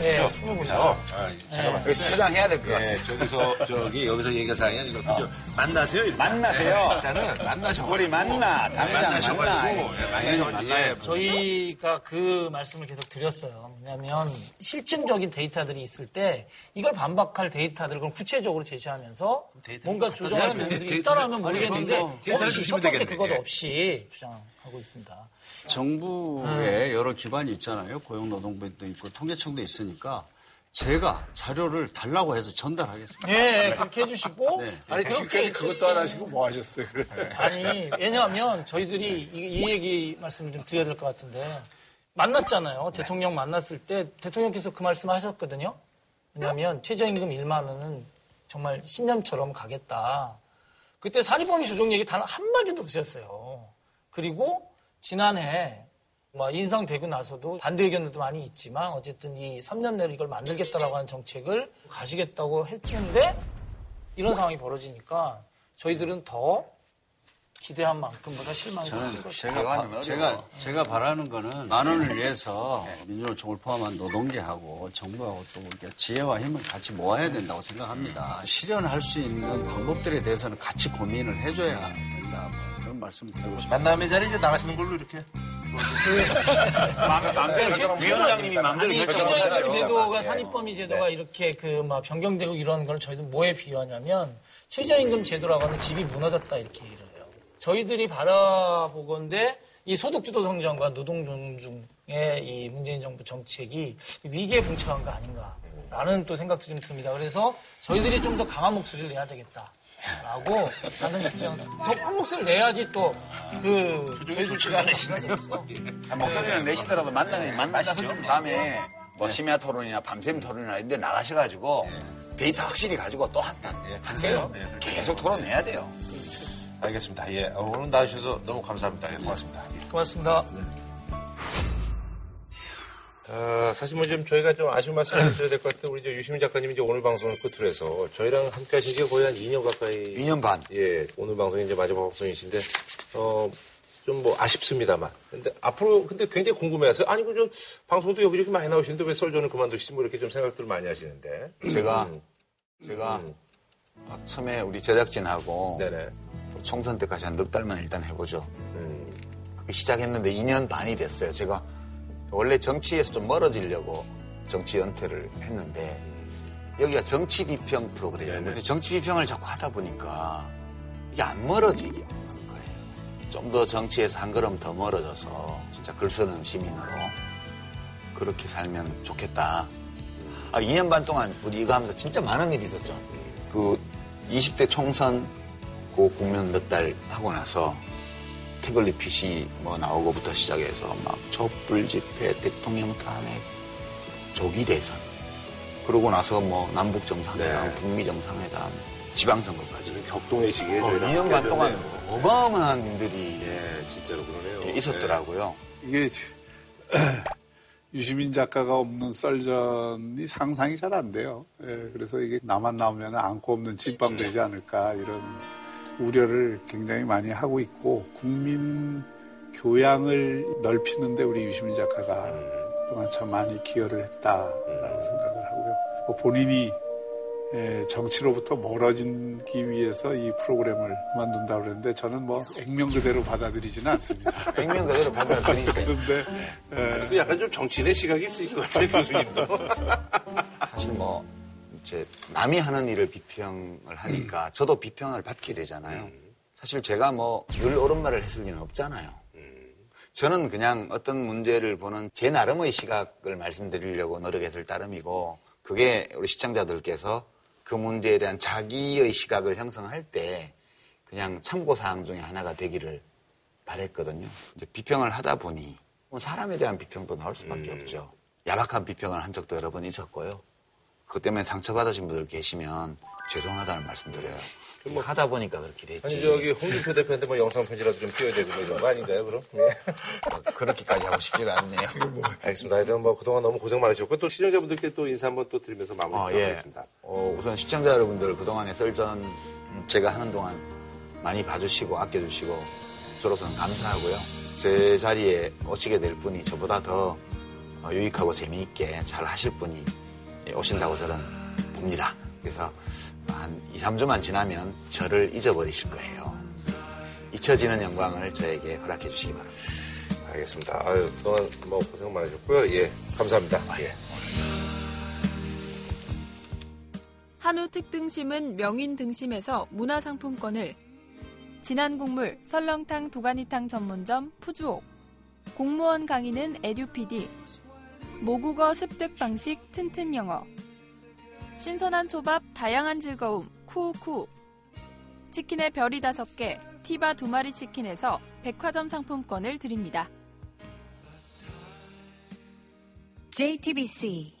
예, 그래서 보자. 아, 예. 제가 봤을 그래서 퇴장해야 될 것 같아요. 예, 저기서 저기 여기서 얘기할 사항이 아니고 그죠? 만나세요. 일단. 만나세요. 일단은 만나셔. 우리 만나. 당장 만나셔가지고 만나. 예, 만나셔가지고 예, 저희가 그 말씀을 계속 드렸어요. 뭐냐면 실증적인 데이터들이 있을 때 이걸 반박할 데이터들을 그럼 구체적으로 제시하면서 뭔가 부분들이 데이터를- 있다라면 모르겠는데 없이 첫 번째. 그것 예. 없이 주장하고 있습니다. 정부에 여러 기관이 있잖아요. 고용노동부도 있고 통계청도 있으니까 제가 자료를 달라고 해서 전달하겠습니다. 예, 그렇게 해주시고 네. 아니 지금까지 그것도 안 하시고 뭐 하셨어요? 그래. 아니 왜냐하면 저희들이 이, 이 얘기 말씀을 좀 드려야 될 것 같은데 만났잖아요. 대통령 만났을 때 대통령께서 그 말씀 하셨거든요. 왜냐하면 최저임금 1만 원은 정말 신념처럼 가겠다. 그때 사리범위 조정 얘기 단 한마디도 없으셨어요. 그리고 지난해 뭐 인상되고 나서도 반대 의견들도 많이 있지만 어쨌든 이 3년 내로 이걸 만들겠다라고 하는 정책을 가시겠다고 했는데 이런 상황이 벌어지니까 저희들은 더 기대한 만큼보다 실망이 저는. 제가, 바, 제가, 제가 바라는 거는 만 원을 위해서 민주노총을 포함한 노동계하고 정부하고 또 이렇게 지혜와 힘을 같이 모아야 된다고 생각합니다. 실현할 수 있는 방법들에 대해서는 같이 고민을 해줘야 된다. 뭐 그런 말씀을 드리고 싶습니다. 만남의 자리 이제 나가시는 걸로 이렇게. 마음대로 위원장님이 마음대로 결정을 최저임금 하죠. 제도가 산입범위 제도가 이렇게 그 막 변경되고 이런 걸 저희들 뭐에 비유하냐면 최저임금 제도라고 하는 집이 무너졌다 이렇게 얘기를 해요. 저희들이 바라보건대 이 소득주도 성장과 노동 존중의 이 문재인 정부 정책이 위기에 봉착한 거 아닌가라는 또 생각도 좀 듭니다. 그래서 저희들이 좀 더 강한 목소리를 내야 되겠다. 라고 하는 입장. 더큰 목소리를 내야지 또, 그, 저희들 좋지가 않으시네요. 아, 목소리는 내시더라도 만나, 만나시죠. 다음에 뭐 심야 토론이나 밤샘 토론이나 이런 데 나가셔가지고 데이터 확실히 가지고 또 한판 하세요. 계속 토론해야 돼요. 알겠습니다. 예. 어, 오늘 나와주셔서 너무 감사합니다. 예, 고맙습니다. 예. 고맙습니다. 어, 사실 뭐 좀 저희가 좀 아쉬운 말씀을 드려야 될 것 같은데 우리 저 유시민 작가님이 이제 오늘 방송을 끝으로 해서 저희랑 함께 하신 게 거의 한 2년 가까이 2년 반. 예, 오늘 방송이 이제 마지막 방송이신데 어, 좀 뭐 아쉽습니다만. 근데 앞으로 근데 굉장히 궁금해하세요. 아니 그저 방송도 여기저기 많이 나오시는데 왜 썰전을 그만두시지 뭐 이렇게 좀 생각들을 많이 하시는데. 제가, 음, 제가 음. 처음에 우리 제작진하고 네네. 총선 때까지 한 넉 달만 일단 해보죠. 음, 시작했는데 2년 반이 됐어요. 제가 원래 정치에서 좀 멀어지려고 정치 연퇴를 했는데 여기가 정치 비평 프로그램이에요. 정치 비평을 자꾸 하다 보니까 이게 안 멀어지게 하는 거예요. 좀 더 정치에서 한 걸음 더 멀어져서 진짜 글 쓰는 시민으로 그렇게 살면 좋겠다. 아, 2년 반 동안 우리 이거 하면서 진짜 많은 일이 있었죠. 그 20대 총선 있고 국면 몇 달 하고 나서 태블릿 PC 뭐 나오고부터 시작해서 막 촛불 집회, 대통령 탄핵, 조기 대선 그러고 나서 뭐 남북 정상회담, 네. 북미 정상회담, 지방선거까지 격동의 시기에 어, 저희가 2년간 함께 동안 하셨네요. 어마어마한 일들이 예, 진짜로 그러네요. 있었더라고요. 이게 유시민 작가가 없는 썰전이 상상이 잘 안 돼요. 예, 그래서 이게 나만 나오면 안고 없는 찐빵 되지 않을까 이런 우려를 굉장히 많이 하고 있고 국민 교양을 넓히는데 우리 유시민 작가가 그동안 참 많이 기여를 했다라고 생각을 하고요. 뭐 본인이 예, 정치로부터 멀어지기 위해서 이 프로그램을 만든다고 그랬는데 저는 뭐 액면 그대로 받아들이지는 않습니다. 액면 그대로 받아들이세요. 그런데 예, 그래도 약간 좀 정치인의 시각이 있으실 것 같아요, 교수님도. 사실 뭐 이제 남이 하는 일을 비평을 하니까 저도 비평을 받게 되잖아요. 사실 제가 뭐 늘 옳은 말을 했을 리는 없잖아요. 저는 그냥 어떤 문제를 보는 제 나름의 시각을 말씀드리려고 노력했을 따름이고 그게 우리 시청자들께서 그 문제에 대한 자기의 시각을 형성할 때 그냥 참고사항 중에 하나가 되기를 바랬거든요. 이제 비평을 하다 보니 뭐 사람에 대한 비평도 나올 수밖에 없죠. 야박한 비평을 한 적도 여러 번 있었고요. 그것 때문에 상처받으신 분들 계시면 죄송하다는 말씀드려요. 뭐 하다 보니까 그렇게 됐지. 아니, 저기, 홍준표 대표한테 뭐 영상 편지라도 좀 띄워야 되고 뭐 이런 거 아닌가요, 그럼? 예. 뭐 그렇게까지 하고 싶지는 않네요. 알겠습니다. 하여튼 뭐 그동안 너무 고생 많으셨고 또 시청자분들께 또 인사 한번 또 드리면서 마무리 어, 예. 하겠습니다. 어, 우선 시청자 여러분들 그동안의 썰전 제가 하는 동안 많이 봐주시고 아껴주시고 저로서는 감사하고요. 제 자리에 오시게 될 분이 저보다 더 어, 유익하고 재미있게 잘 하실 분이 오신다고 저는 봅니다. 그래서 한 2, 3주만 지나면 저를 잊어버리실 거예요. 잊혀지는 영광을 저에게 허락해 주시기 바랍니다. 알겠습니다. 아유, 그동안 뭐 고생 많으셨고요. 예, 감사합니다. 예. 한우 특등심은 명인 등심에서 문화상품권을 진한 국물 설렁탕 도가니탕 전문점 푸주옥 공무원 강의는 에듀피디 모국어 습득 방식 튼튼 영어. 신선한 초밥 다양한 즐거움 쿠우쿠. 치킨의 별이 다섯 개 티바 두 마리 치킨에서 백화점 상품권을 드립니다. JTBC